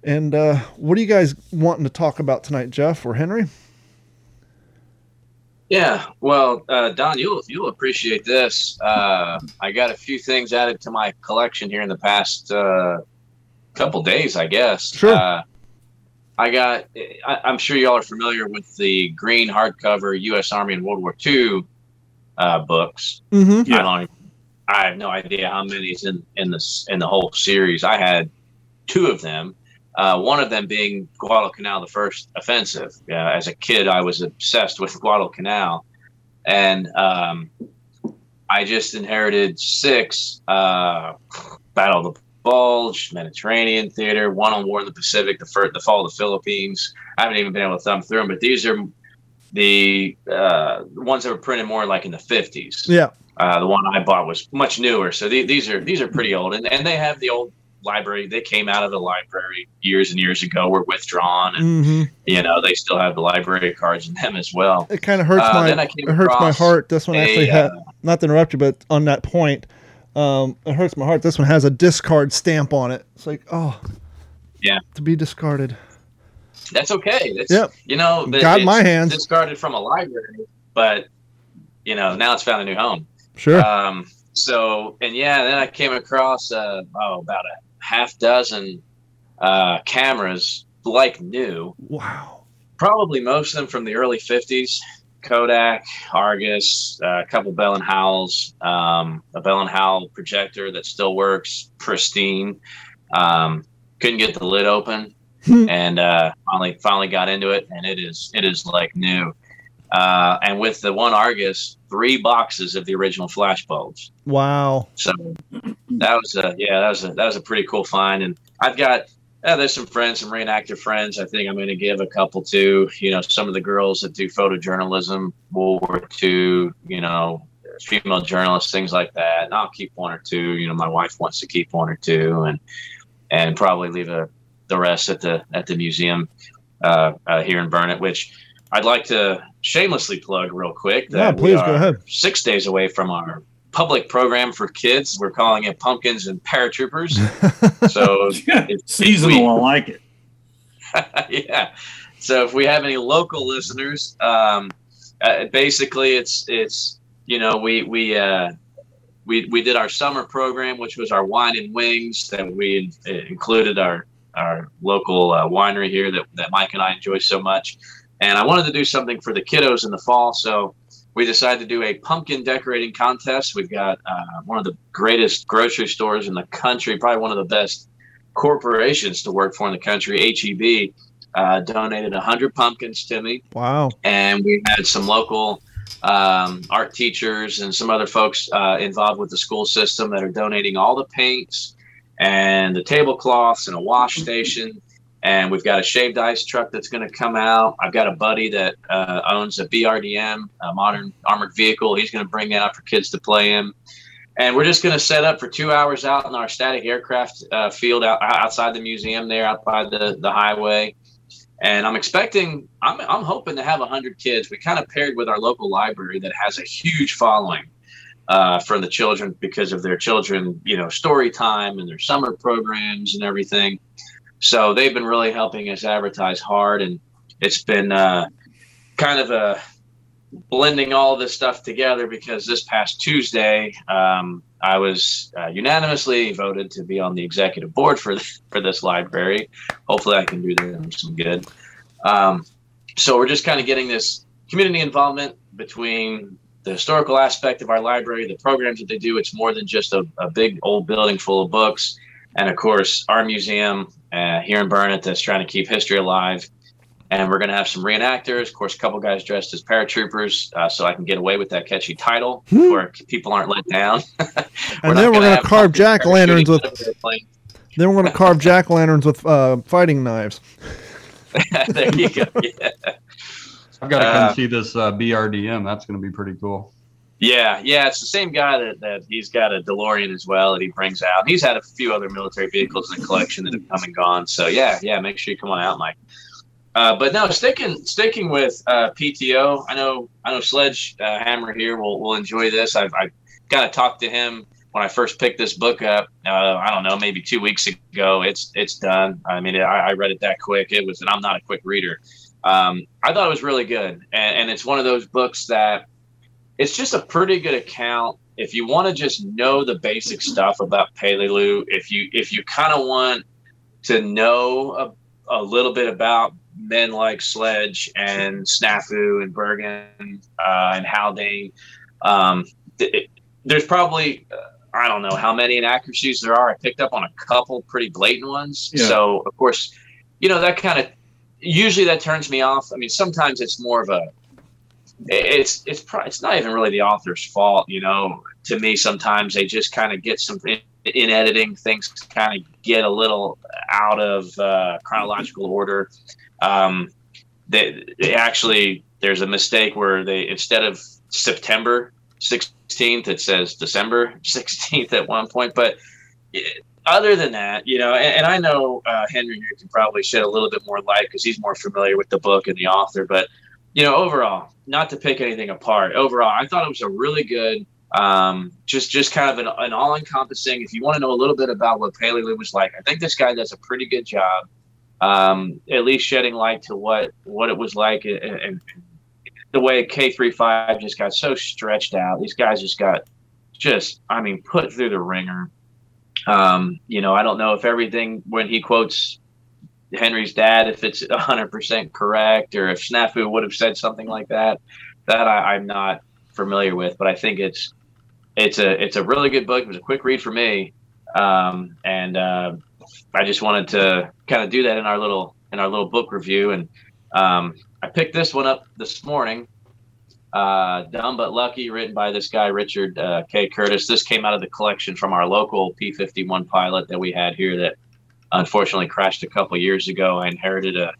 [SPEAKER 2] And uh, what are you guys wanting to talk about tonight, Jeff or Henry?
[SPEAKER 4] Yeah, well, uh, Don, you'll you'll appreciate this. Uh, I got a few things added to my collection here in the past uh, couple days, I guess.
[SPEAKER 2] Sure.
[SPEAKER 4] Uh, I got. I, am sure y'all are familiar with the green hardcover U.S. Army and World War II uh, books.
[SPEAKER 2] Mm-hmm.
[SPEAKER 4] I don't. I have no idea how many is in in this in the whole series. I had two of them. Uh, one of them being Guadalcanal, the first offensive. Uh, as a kid, I was obsessed with Guadalcanal, and um, I just inherited six: uh, Battle of the Bulge, Mediterranean Theater, One on War in the Pacific, the first, the Fall of the Philippines. I haven't even been able to thumb through them, but these are the uh, ones that were printed more like in the fifties.
[SPEAKER 2] Yeah.
[SPEAKER 4] Uh, the one I bought was much newer, so the, these are these are pretty old, and, and they have the old library. They came out of the library years and years ago. Were withdrawn, and
[SPEAKER 2] Mm-hmm.
[SPEAKER 4] you know they still have the library cards in them as well.
[SPEAKER 2] It kind of hurts
[SPEAKER 4] Uh,
[SPEAKER 2] my
[SPEAKER 4] then I came
[SPEAKER 2] it hurts my heart. This one
[SPEAKER 4] a,
[SPEAKER 2] actually
[SPEAKER 4] uh,
[SPEAKER 2] had not to interrupt you, but on that point, um, it hurts my heart. This one has a discard stamp on it. It's like oh,
[SPEAKER 4] Yeah.
[SPEAKER 2] to be discarded.
[SPEAKER 4] That's okay. That's,
[SPEAKER 2] Yep.
[SPEAKER 4] You know,
[SPEAKER 2] Got my hands.
[SPEAKER 4] Discarded from a library, but you know now it's found a new home.
[SPEAKER 2] Sure.
[SPEAKER 4] Um, so and yeah, then I came across uh, oh about a half dozen uh, cameras like new.
[SPEAKER 2] wow.
[SPEAKER 4] Probably most of them from the early '50s. Kodak, Argus, uh, a couple Bell and Howells, um, a Bell and Howell projector that still works, pristine. Um, couldn't get the lid open, and uh, finally finally got into it, and it is it is like new. Uh, and with the one Argus, three boxes of the original flash bulbs.
[SPEAKER 2] Wow.
[SPEAKER 4] So that was a yeah, that was a that was a pretty cool find. And I've got uh, there's some friends, some reenactor friends. I think I'm going to give a couple to you know some of the girls that do photojournalism, World War II, you know, female journalists, things like that. And I'll keep one or two. You know, my wife wants to keep one or two, and and probably leave a, the rest at the at the museum uh, uh, here in Burnet, which. I'd like to shamelessly plug real quick that
[SPEAKER 2] Yeah, please go ahead.
[SPEAKER 4] six days away from our public program for kids. We're calling it Pumpkins and Paratroopers. so it's
[SPEAKER 3] Seasonal, I like it.
[SPEAKER 4] yeah. So if we have any local listeners, um, uh, basically it's it's you know we we uh, we we did our summer program, which was our wine and wings. That we included our our local uh, winery here that, that Mike and I enjoy so much. And I wanted to do something for the kiddos in the fall. So we decided to do a pumpkin decorating contest. We've got uh, one of the greatest grocery stores in the country, probably one of the best corporations to work for in the country, HEB. Uh, donated 100 pumpkins to me.
[SPEAKER 2] Wow.
[SPEAKER 4] And we had some local um, art teachers and some other folks uh, involved with the school system that are donating all the paints and the tablecloths and a wash station. And we've got a shaved ice truck that's going to come out. I've got a buddy that uh, owns a BRDM, a modern armored vehicle. He's going to bring that out for kids to play in. And we're just going to set up for two hours out in our static aircraft uh, field out, outside the museum there, out by the, the highway and I'm expecting, I'm, I'm hoping to have 100 kids. We kind of paired with our local library that has a huge following uh, for the children because of their children, you know, story time and their summer programs and everything. So they've been really helping us advertise hard, and it's been uh, kind of a blending all this stuff together because this past Tuesday, um, I was uh, unanimously voted to be on the executive board for for this library. Hopefully, I can do them some good. Um, so we're just kind of getting this community involvement between the historical aspect of our library, the programs that they do. It's more than just a, a big old building full of books, and of course, our museum uh, here in Burnet that's trying to keep history alive and we're going to have some reenactors. Of course, a couple guys dressed as paratroopers, uh, so I can get away with that catchy title hmm. where people aren't let down.
[SPEAKER 2] and then we're going to carve jack lanterns with. Then we're going to carve jack lanterns with uh, fighting knives.
[SPEAKER 4] there you go. Yeah.
[SPEAKER 5] I've got to come uh, see this uh, BRDM. That's going to be pretty cool.
[SPEAKER 4] Yeah, yeah, it's the same guy that, that he's got a DeLorean as well that he brings out. He's had a few other military vehicles in the collection that have come and gone. So yeah, yeah, make sure you come on out, Mike. Uh, but no, sticking sticking with uh, PTO. I know I know Sledge uh, Hammer here will will enjoy this. I've I got to talk to him when I first picked this book up. Uh, I don't know, maybe two weeks ago. It's it's done. I mean, I, I, read it that quick. It was, and I'm not a quick reader. Um, I thought it was really good, and, and it's one of those books that it's just a pretty good account. If you want to just know the basic stuff about Peleliu, if you if you kind of want to know a, a little bit about men like Sledge and Snafu and Burgin uh, and Haldane. Um, it, there's probably uh, I don't know how many inaccuracies there are. I picked up on a couple pretty blatant ones. Yeah. So of course, you know that kind of usually that turns me off. I mean, sometimes it's more of a it's it's it's not even really the author's fault. You know, to me sometimes they just kind of get some in, in editing things kind of get a little out of uh, chronological order um, they, they actually there's a mistake where they instead of September 16th it says December 16th at one point. But other than that, you know, and, and I know uh, Henry here can probably shed a little bit more light because he's more familiar with the book and the author. But you know, overall, not to pick anything apart, overall, I thought it was a really good. Um, just just kind of an, an all-encompassing. If you want to know a little bit about what Peleliu was like, I think this guy does a pretty good job um, at least shedding light to what what it was like and, and the way K three five just got so stretched out. These guys just got just I mean put through the ringer. Um, you know, I don't know if everything when he quotes Henry's dad, if it's 100% correct, or if Snafu would have said something like that. That I, am not familiar with, but I think it's it's a it's a really good book. It was a quick read for me, um, and uh, I just wanted to kind of do that in our little in our little book review, and um, I picked this one up this morning. Uh, Dumb but Lucky, written by this guy Richard uh, K. Curtis. This came out of the collection from our local P-51 pilot that we had here that unfortunately crashed a couple years ago. I inherited a,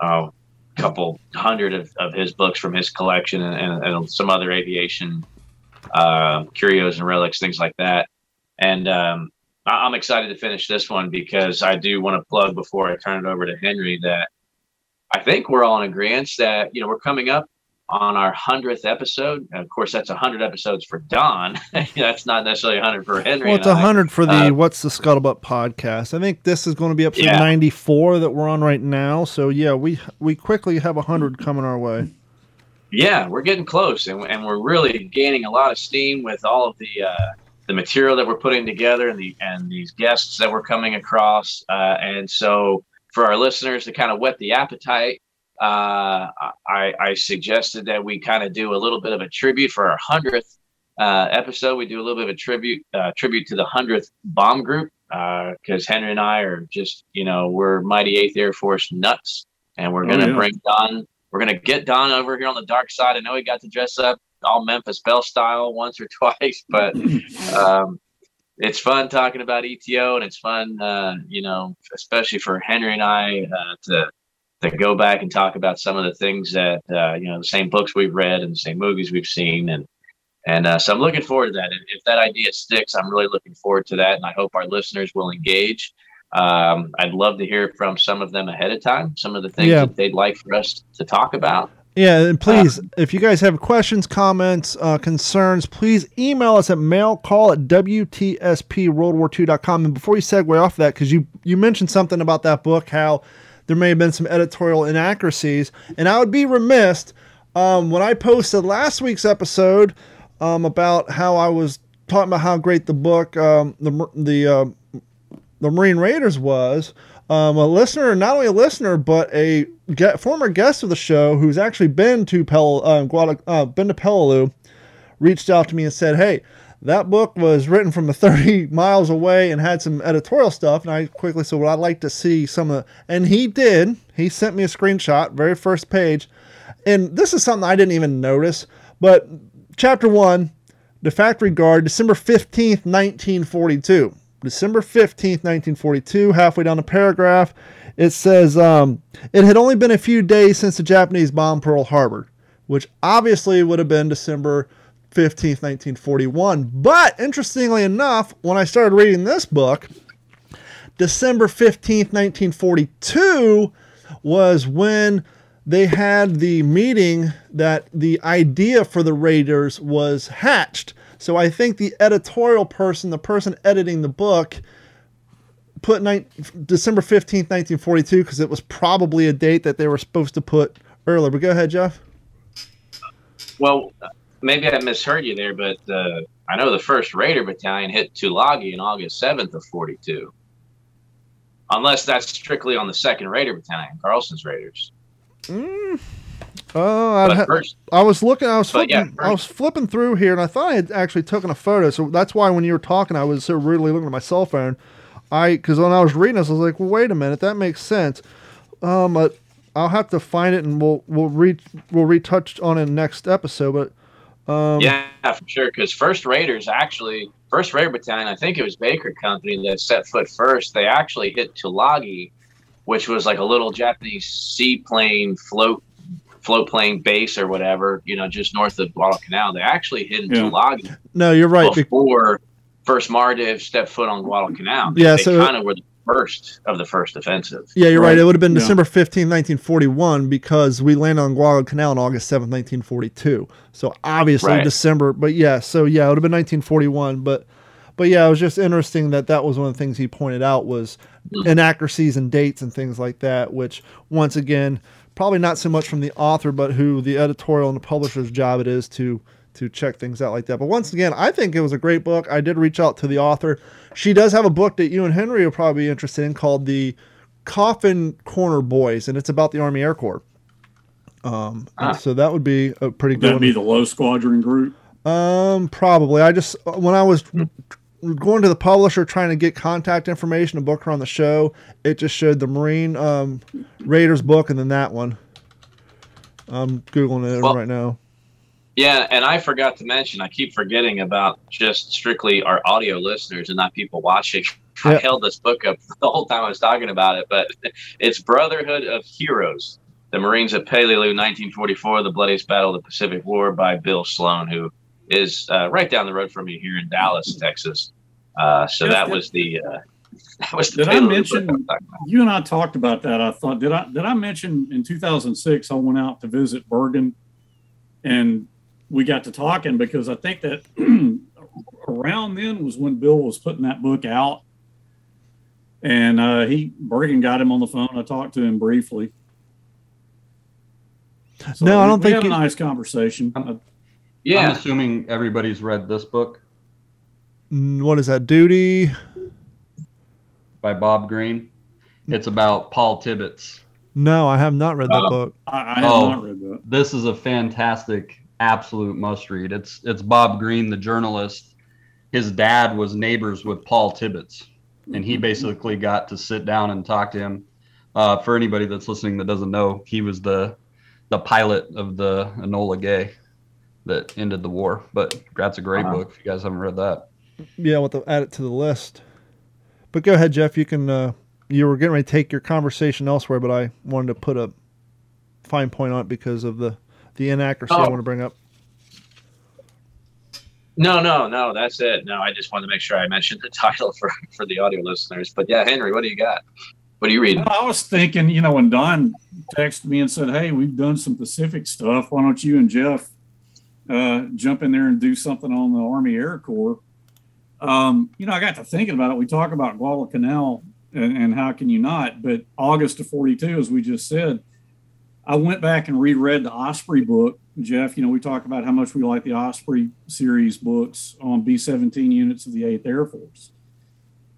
[SPEAKER 4] a couple hundred of, of his books from his collection and, and, some other aviation uh, curios and relics, things like that. And um, I'm excited to finish this one because I do want to plug before I turn it over to Henry that I think we're all in agreement that you know we're coming up on our hundredth episode. And of course, that's hundred episodes for Don. that's not necessarily hundred for Henry.
[SPEAKER 2] Well, it's hundred for the uh, What's the Scuttlebutt podcast. I think this is going to be episode yeah. ninety four that we're on right now. So yeah, we we quickly have hundred coming our way.
[SPEAKER 4] Yeah, we're getting close, and, and we're really gaining a lot of steam with all of the. Uh, the material that we're putting together and the and these guests that we're coming across. Uh, and so for our listeners to kind of whet the appetite, uh, I, I suggested that we kind of do a little bit of a tribute for our hundredth uh, episode. We do a little bit of a tribute uh, tribute to the hundredth bomb group because Henry and I are just you know we're mighty Eighth Air Force nuts, and we're gonna
[SPEAKER 3] Oh, yeah.
[SPEAKER 4] bring Don. We're gonna get Don over here on the dark side. I know he got to dress up all Memphis Belle style once or twice, but um, it's fun talking about ETO, and it's fun, uh, you know, especially for Henry and I uh, to to go back and talk about some of the things that uh, you know, the same books we've read and the same movies we've seen, and and uh, so I'm looking forward to that. And if that idea sticks, I'm really looking forward to that, and I hope our listeners will engage. Um, I'd love to hear from some of them ahead of time, some of the things
[SPEAKER 2] Yeah.
[SPEAKER 4] that they'd like for us to talk about.
[SPEAKER 2] Yeah, and please, if you guys have questions, comments, uh, concerns, please email us at mailcall at WTSPWorldWar2.com. And before you segue off that, because you, you mentioned something about that book, how there may have been some editorial inaccuracies, and I would be remiss um, when I posted last week's episode um, about how I was talking about how great the book, um, the the uh, the Marine Raiders was. Um, a listener, not only a listener, but a ge- former guest of the show who's actually been to Pel- uh, uh, been to Peleliu, reached out to me and said, "Hey, that book was written from a 30 miles away and had some editorial stuff." And I quickly said, "Well, I'd like to see some of," and he did. He sent me a screenshot, very first page, and this is something I didn't even notice. But chapter one, the factory guard, December 15th, 1942. December 15th, 1942, halfway down the paragraph, it says um, it had only been a few days since the Japanese bombed Pearl Harbor, which obviously would have been December 15th, 1941. But interestingly enough, when I started reading this book, December 15th, 1942 was when they had the meeting that the idea for the Raiders was hatched. So I think the editorial person, the person editing the book, put ni- December 15th, 1942 because it was probably a date that they were supposed to put earlier. But go ahead, Jeff.
[SPEAKER 4] Well, maybe I misheard you there, but uh, I know the first Raider Battalion hit Tulagi on August 7th of 42. Unless that's strictly on the second Raider Battalion, Carlson's Raiders.
[SPEAKER 2] Oh, I,
[SPEAKER 4] But
[SPEAKER 2] ha-
[SPEAKER 4] first,
[SPEAKER 2] I was looking. I was
[SPEAKER 4] But yeah,
[SPEAKER 2] flipping, I was flipping through here, and I thought I had actually taken a photo. So that's why when you were talking, I was so rudely looking at my cell phone. I because when I was reading this, I was like, well, wait a minute, that makes sense. Um, but I'll have to find it, and we'll we'll re we'll retouch on it next episode. But um,
[SPEAKER 4] yeah, for sure. Because first Raiders actually, first Raider Battalion, I think it was Baker Company that set foot first. They actually hit Tulagi, which was like a little Japanese seaplane float float plane base or whatever, you know, just north of Guadalcanal. They actually hit
[SPEAKER 3] Yeah.
[SPEAKER 4] Tulagi
[SPEAKER 2] no, you're right. be-
[SPEAKER 4] before first Mardiv stepped foot on Guadalcanal.
[SPEAKER 2] Yeah,
[SPEAKER 4] they
[SPEAKER 2] so-
[SPEAKER 4] kind of were the first of the first offensive.
[SPEAKER 2] Yeah, you're right.
[SPEAKER 3] Right.
[SPEAKER 2] It would have been
[SPEAKER 3] Yeah.
[SPEAKER 2] December 15, 1941, because we landed on Guadalcanal on August 7th, 1942. So obviously
[SPEAKER 4] Right.
[SPEAKER 2] December, but yeah, so yeah, it would have been 1941. But but yeah, it was just interesting that that was one of the things he pointed out was hmm. inaccuracies and dates and things like that, which once again, probably not so much from the author, but who the editorial and the publisher's job it is to to check things out like that. But once again, I think it was a great book. I did reach out to the author. She does have a book that you and Henry will probably be interested in called The Coffin Corner Boys, and it's about the Army Air Corps. Um,
[SPEAKER 4] Ah.
[SPEAKER 2] so that would be a pretty good
[SPEAKER 3] That'd be the low squadron group.
[SPEAKER 2] Um, probably. I just when I was going to the publisher trying to get contact information to book her on the show, it just showed the Marine um, Raiders book and then that one. I'm googling it
[SPEAKER 4] Well-
[SPEAKER 2] right now.
[SPEAKER 4] Yeah, and I forgot to mention, I keep forgetting about just strictly our audio listeners and not people watching. I
[SPEAKER 2] Yeah.
[SPEAKER 4] held this book up the whole time I was talking about it, but it's Brotherhood of Heroes, the Marines at Peleliu, 1944, the bloodiest battle of the Pacific War by Bill Sloan, who is uh, right down the road from me here in Dallas, Texas. Uh, so
[SPEAKER 3] Yes,
[SPEAKER 4] that
[SPEAKER 3] did-
[SPEAKER 4] was the uh, that was the
[SPEAKER 3] Did I mention-
[SPEAKER 4] I was talking about.
[SPEAKER 3] You and I talked about that. I thought did I did I mention in 2006 I went out to visit Burgin, and we got to talking because I think that around then was when Bill was putting that book out, and uh, he Burgin got him on the phone. I talked to him briefly. So
[SPEAKER 2] No, I don't think
[SPEAKER 3] we
[SPEAKER 2] think
[SPEAKER 3] had
[SPEAKER 2] he-
[SPEAKER 3] a nice conversation. Uh,
[SPEAKER 5] I'm
[SPEAKER 4] Yeah,
[SPEAKER 5] assuming everybody's read this book.
[SPEAKER 2] Mm, What is that? Duty?
[SPEAKER 5] by Bob Greene. It's about Paul Tibbets.
[SPEAKER 2] No, I have not read that
[SPEAKER 4] Oh.
[SPEAKER 2] book.
[SPEAKER 3] I, I have
[SPEAKER 5] Oh.
[SPEAKER 3] not read that.
[SPEAKER 5] This is a fantastic, absolute must read. It's it's Bob Greene, the journalist. His dad was neighbors with Paul Tibbets, and he basically got to sit down and talk to him. Uh, for anybody that's listening that doesn't know, he was the the pilot of the Enola Gay that ended the war. But that's a great
[SPEAKER 4] Wow.
[SPEAKER 5] book. If you guys haven't read that,
[SPEAKER 2] Yeah, we'll add it to the list. But go ahead, Jeff. You can. Uh, you were getting ready to take your conversation elsewhere, but I wanted to put a fine point on it because of the the inaccuracy I
[SPEAKER 4] Oh.
[SPEAKER 2] want to bring up.
[SPEAKER 4] No, no, no, that's it. No, I just wanted to make sure I mentioned the title for for the audio listeners. But yeah, Henry, what do you got? What are you reading?
[SPEAKER 3] Well, I was thinking, you know, when Don texted me and said, "Hey, we've done some Pacific stuff. Why don't you and Jeff uh, jump in there and do something on the Army Air Corps?" Um, you know, I got to thinking about it. We talk about Guadalcanal and, and how can you not? But August of '42, as we just said, I went back and reread the Osprey book. Jeff, you know, we talk about how much we like the Osprey series books on B-17 units of the 8th Air Force.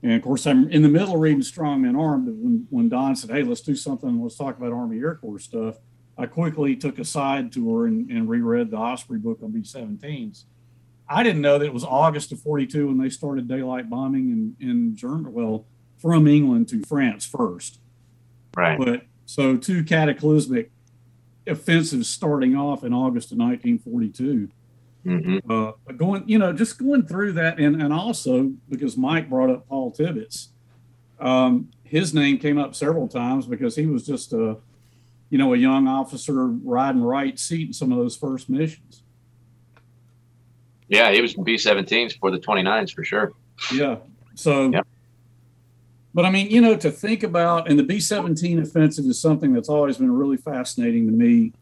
[SPEAKER 3] And of course, I'm in the middle of reading Strong Men Armed. When, when Don said, Hey, let's do something, let's talk about Army Air Corps stuff, I quickly took a side tour and, and reread the Osprey book on B 17s. I didn't know that it was August of 42 when they started daylight bombing in, in Germany, well, from England to France first.
[SPEAKER 4] Right.
[SPEAKER 3] But so two cataclysmic offensives starting off in August of 1942
[SPEAKER 4] hmm
[SPEAKER 3] uh, but going, you know, just going through that, and and also because Mike brought up Paul Tibbets, um, his name came up several times because he was just a, you know, a young officer riding right seat in some of those first missions.
[SPEAKER 4] Yeah, he was B 17s for the 29s for sure.
[SPEAKER 3] Yeah. So,
[SPEAKER 4] Yep.
[SPEAKER 3] But I mean, you know, to think about, and the B 17 offensive is something that's always been really fascinating to me.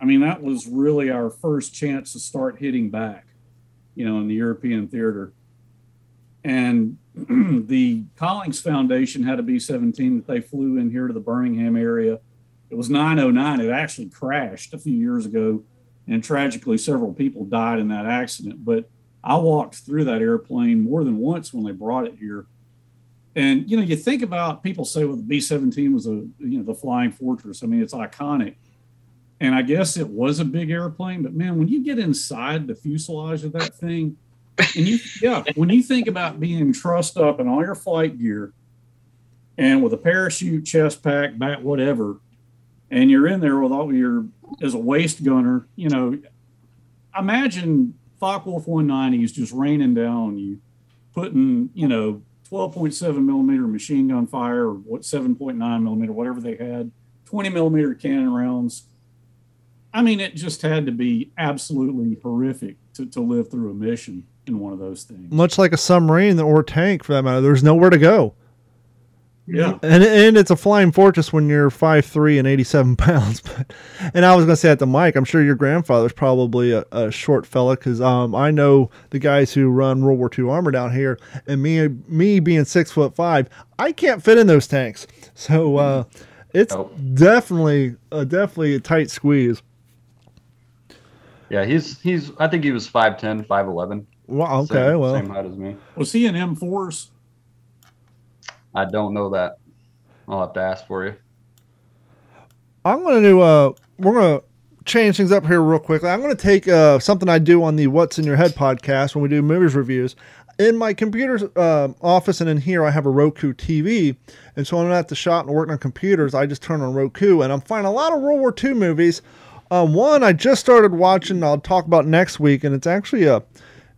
[SPEAKER 3] I mean, that was really our first chance to start hitting back, you know, in the European theater. And the Collings Foundation had a B 17 that they flew in here to the Birmingham area. It was 909. It actually crashed a few years ago. And tragically, several people died in that accident. But I walked through that airplane more than once when they brought it here. And you know, you think about people say, well, the B 17 was a you know the flying fortress. I mean, it's iconic. And I guess it was a big airplane, but man, when you get inside the fuselage of that thing, and you yeah, when you think about being trussed up in all your flight gear and with a parachute, chest pack, bat, whatever, and you're in there with all your as a waist gunner, you know, imagine Focke-Wulf 190s just raining down on you, putting, you know, 12.7 millimeter machine gun fire, or what 7.9 millimeter, whatever they had, 20 millimeter cannon rounds. I mean, it just had to be absolutely horrific to, to live through a mission in one of those things.
[SPEAKER 2] Much like a submarine or tank, for that matter, there's nowhere to go.
[SPEAKER 3] Yeah.
[SPEAKER 2] And and it's a flying fortress when you're five three and eighty seven pounds. But and I was gonna say at the mic, I'm sure your grandfather's probably a, a short fella because um, I know the guys who run World War II armor down here, and me me being six foot five, I can't fit in those tanks. So uh, it's
[SPEAKER 5] Nope.
[SPEAKER 2] definitely uh, definitely a tight squeeze.
[SPEAKER 5] yeah, he's he's. I think he was 5'10", 5'11".
[SPEAKER 2] Well, okay,
[SPEAKER 5] same,
[SPEAKER 2] well,
[SPEAKER 5] same height as me.
[SPEAKER 3] Was he in M4s?
[SPEAKER 5] I don't know that. I'll have to ask for you.
[SPEAKER 2] I'm gonna do. Uh, we're gonna change things up here real quickly. I'm gonna take uh, something I do on the What's in Your Head podcast when we do movies reviews. In my computer uh, office and in here, I have a Roku TV, and so when I'm at the shop and working on computers, I just turn on Roku, and I'm finding a lot of World War II movies. Um, one I just started watching. I'll talk about next week, and it's actually a.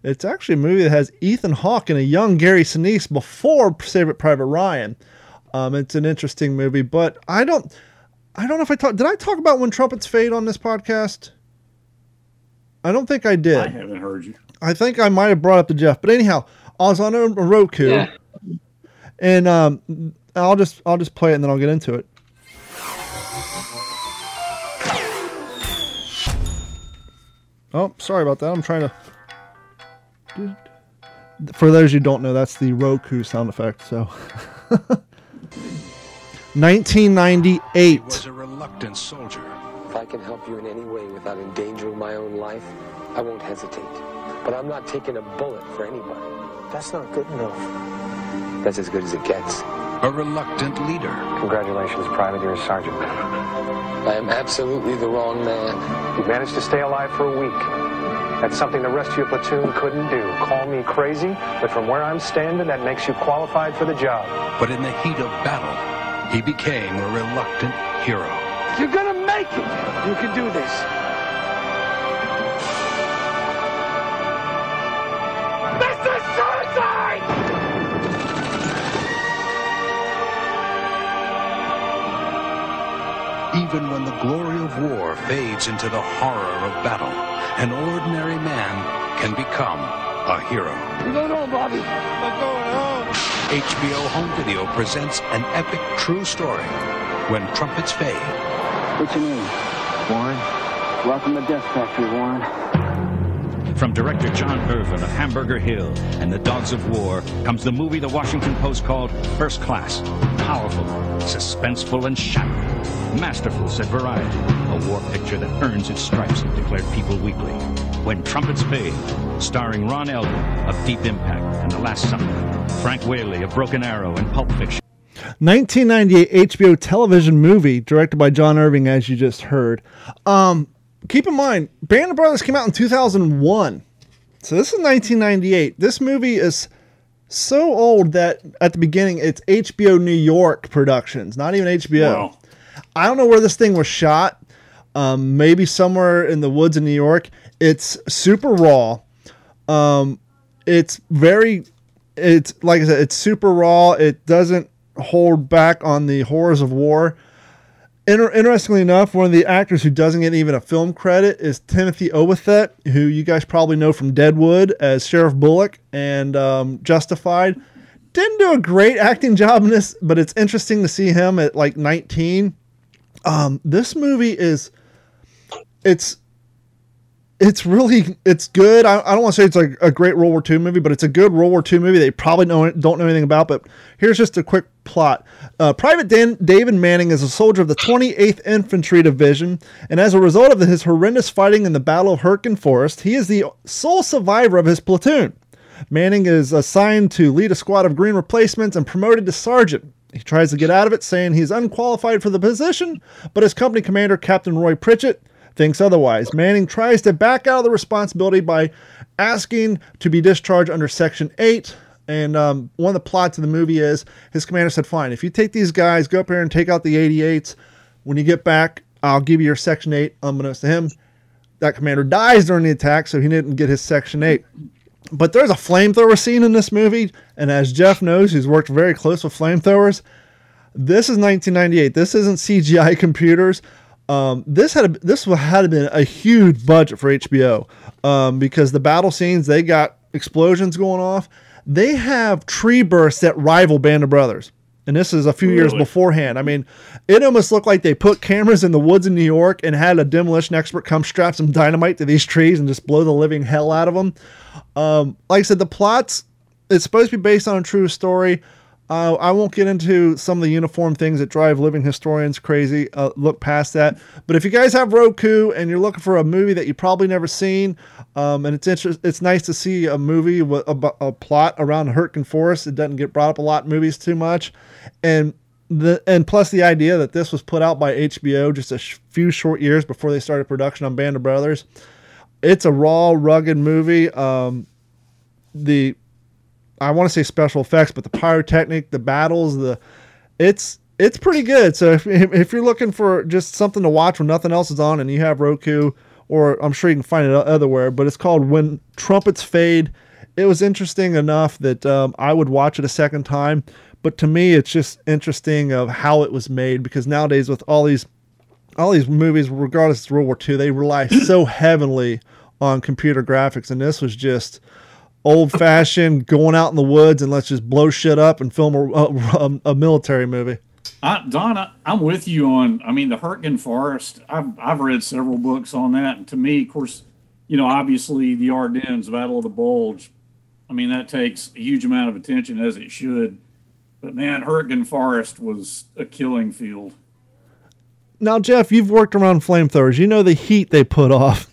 [SPEAKER 2] It's actually a movie that has Ethan Hawke and a young Gary Sinise before Saving Private Ryan. Um, it's an interesting movie, but I don't. I don't know if I talked. Did I talk about when trumpets fade on this podcast? I don't think I did.
[SPEAKER 3] I haven't heard you.
[SPEAKER 2] I think I might have brought up to Jeff, but anyhow, I was on a Roku,
[SPEAKER 4] Yeah.
[SPEAKER 2] and um, I'll just I'll just play it and then I'll get into it. Oh, sorry about that. I'm trying to. For those who don't know, that's the Roku sound effect. So,
[SPEAKER 8] He
[SPEAKER 2] 1998.
[SPEAKER 8] was a reluctant soldier, If I can help you in any way without endangering my own life, I won't hesitate. But I'm not taking a bullet for anybody. That's not good enough. That's as good as it gets.
[SPEAKER 9] A reluctant leader.
[SPEAKER 8] Congratulations, Private. You're a sergeant. I am absolutely the wrong man.
[SPEAKER 10] You managed to stay alive for a week. That's something the rest of your platoon couldn't do. Call me crazy, but from where I'm standing, that makes you qualified for the job.
[SPEAKER 9] But in the heat of battle, he became a reluctant hero.
[SPEAKER 8] You're gonna make it! You can do this. This
[SPEAKER 9] Even when the glory of war fades into the horror of battle, an ordinary man can become a hero.
[SPEAKER 8] We're going home, Bobby. We're going home.
[SPEAKER 9] HBO Home Video presents an epic true story when trumpets fade.
[SPEAKER 11] What's your name? Warren. Welcome to Death Factory, Warren.
[SPEAKER 12] From director John Irvin of Hamburger Hill and The Dogs of War comes the movie the Washington Post called First Class. Powerful, suspenseful, and shattering. Masterful, said Variety. A war picture that earns its stripes, declared People Weekly. When Trumpets Fade, starring Ron Eldard of Deep Impact and The Last Supper, Frank Whaley of Broken Arrow and Pulp Fiction.
[SPEAKER 2] 1998 HBO television movie directed by John Irving, as you just heard. Um, keep in mind, Band of Brothers came out in 2001. So this is 1998. This movie is so old that at the beginning it's HBO New York Productions, not even HBO.
[SPEAKER 3] Wow.
[SPEAKER 2] I don't know where this thing was shot. Um, maybe somewhere in the woods in New York. It's super raw. Um, it's very, it's like I said, it's super raw. It doesn't hold back on the horrors of war. Inter- interestingly enough, one of the actors who doesn't get even a film credit is Timothy Olyphant, who you guys probably know from Deadwood as Sheriff Bullock and um, Justified. Didn't do a great acting job in this, but it's interesting to see him at like 19. Um, this movie is, it's, it's really it's good. I, I don't want to say it's like a great World War II movie, but it's a good World War II movie. They probably know, don't know anything about. But here's just a quick plot: uh, Private Dan, David Manning is a soldier of the 28th Infantry Division, and as a result of his horrendous fighting in the Battle of Hurtgen Forest, he is the sole survivor of his platoon. Manning is assigned to lead a squad of Green replacements and promoted to sergeant. He tries to get out of it, saying he's unqualified for the position, but his company commander, Captain Roy Pritchett, thinks otherwise. Manning tries to back out of the responsibility by asking to be discharged under Section 8. And um, one of the plots of the movie is his commander said, Fine, if you take these guys, go up here and take out the 88s. When you get back, I'll give you your Section 8. Unbeknownst to him, that commander dies during the attack, so he didn't get his Section 8. But there's a flamethrower scene in this movie. And as Jeff knows, who's worked very close with flamethrowers, this is 1998. This isn't CGI computers. Um, this had a, this had been a huge budget for HBO um, because the battle scenes they got explosions going off. They have tree bursts that rival Band of Brothers, and this is a few years beforehand. I mean, it almost looked like they put cameras in the woods in New York and had a demolition expert come strap some dynamite to these trees and just blow the living hell out of them. Um, like I said, the plots it's supposed to be based on a true story. Uh, I won't get into some of the uniform things that drive living historians crazy. Uh, look past that. But if you guys have Roku and you're looking for a movie that you probably never seen, um, and it's inter- it's nice to see a movie with a, a plot around Hurtgen Forest. It doesn't get brought up a lot in movies too much, and the and plus the idea that this was put out by HBO just a sh- few short years before they started production on Band of Brothers. It's a raw, rugged movie. Um, the I want to say special effects, but the pyrotechnic, the battles, the it's it's pretty good. So if if you're looking for just something to watch when nothing else is on, and you have Roku, or I'm sure you can find it otherwhere, but it's called When Trumpets Fade. It was interesting enough that um, I would watch it a second time. But to me, it's just interesting of how it was made because nowadays with all these all these movies, regardless of World War II, they rely so heavily on computer graphics, and this was just old fashioned going out in the woods and let's just blow shit up and film a, a, a military movie.
[SPEAKER 3] I, Don, I, I'm with you on. I mean, the Hurtgen Forest. I've I've read several books on that, and to me, of course, you know, obviously the Ardennes, Battle of the Bulge. I mean, that takes a huge amount of attention as it should. But man, Hurtgen Forest was a killing field.
[SPEAKER 2] Now, Jeff, you've worked around flamethrowers. You know the heat they put off.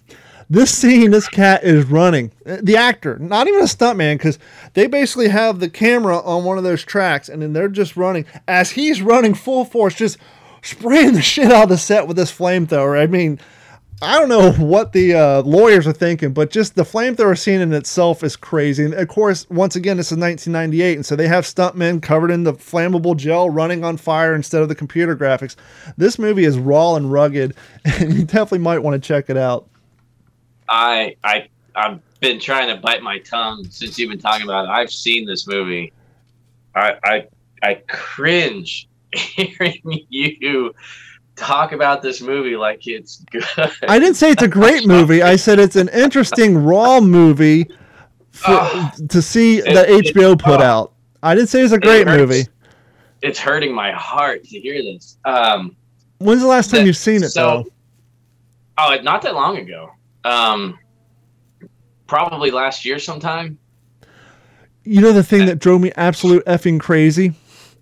[SPEAKER 2] This scene, this cat is running. Uh, The actor, not even a stuntman, because they basically have the camera on one of those tracks, and then they're just running as he's running full force, just spraying the shit out of the set with this flamethrower. I mean, I don't know what the uh, lawyers are thinking, but just the flamethrower scene in itself is crazy. And of course, once again, this is 1998, and so they have stuntmen covered in the flammable gel running on fire instead of the computer graphics. This movie is raw and rugged, and you definitely might want to check it out.
[SPEAKER 4] I I I've been trying to bite my tongue since you've been talking about it. I've seen this movie. I I I cringe hearing you talk about this movie like it's good.
[SPEAKER 2] I didn't say it's a great movie. I said it's an interesting raw movie for, to see that
[SPEAKER 4] It- it-
[SPEAKER 2] HBO put
[SPEAKER 4] oh.
[SPEAKER 2] out. I didn't say it's a great
[SPEAKER 4] hurts.
[SPEAKER 2] movie.
[SPEAKER 4] It's hurting my heart to hear this. Um,
[SPEAKER 2] When's the last time
[SPEAKER 4] that-
[SPEAKER 2] you've seen it,
[SPEAKER 4] so-
[SPEAKER 2] though?
[SPEAKER 4] oh, not that long ago. Um, probably last year sometime.
[SPEAKER 2] you know the thing that drove me absolute effing crazy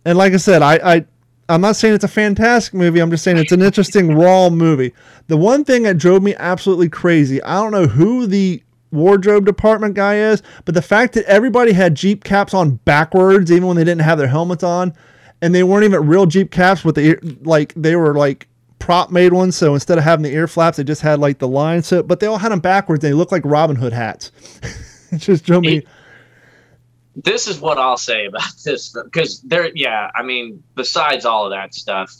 [SPEAKER 2] and like i said i i i'm not saying it's a fantastic movie i'm just saying it's an interesting raw movie the one thing that drove me absolutely crazy i don't know who the wardrobe department guy is but the fact that everybody had jeep caps on backwards even when they didn't have their helmets on and they weren't even real jeep caps with the ear, like they were like prop made ones so instead of having the ear flaps they just had like the line so but they all had them backwards they looked like robin hood hats it just drove me
[SPEAKER 4] this is what I'll say about this because there, yeah, I mean, besides all of that stuff,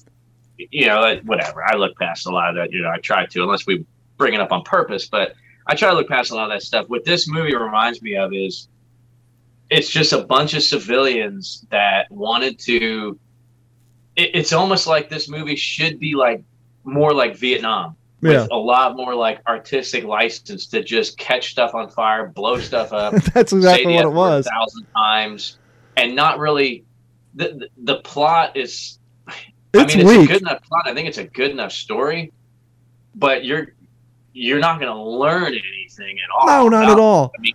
[SPEAKER 4] you know, whatever. I look past a lot of that. You know, I try to, unless we bring it up on purpose, but I try to look past a lot of that stuff. What this movie reminds me of is it's just a bunch of civilians that wanted to. It, it's almost like this movie should be like more like Vietnam
[SPEAKER 2] Yeah.
[SPEAKER 4] with a lot more like artistic license to just catch stuff on fire, blow stuff up.
[SPEAKER 2] That's exactly what it was.
[SPEAKER 4] A thousand times, and not really. The the, the plot is. I
[SPEAKER 2] It's
[SPEAKER 4] mean, it's a good enough plot. I think it's a good enough story, but you're you're not going to learn anything at all.
[SPEAKER 2] No, not at all.
[SPEAKER 4] I mean,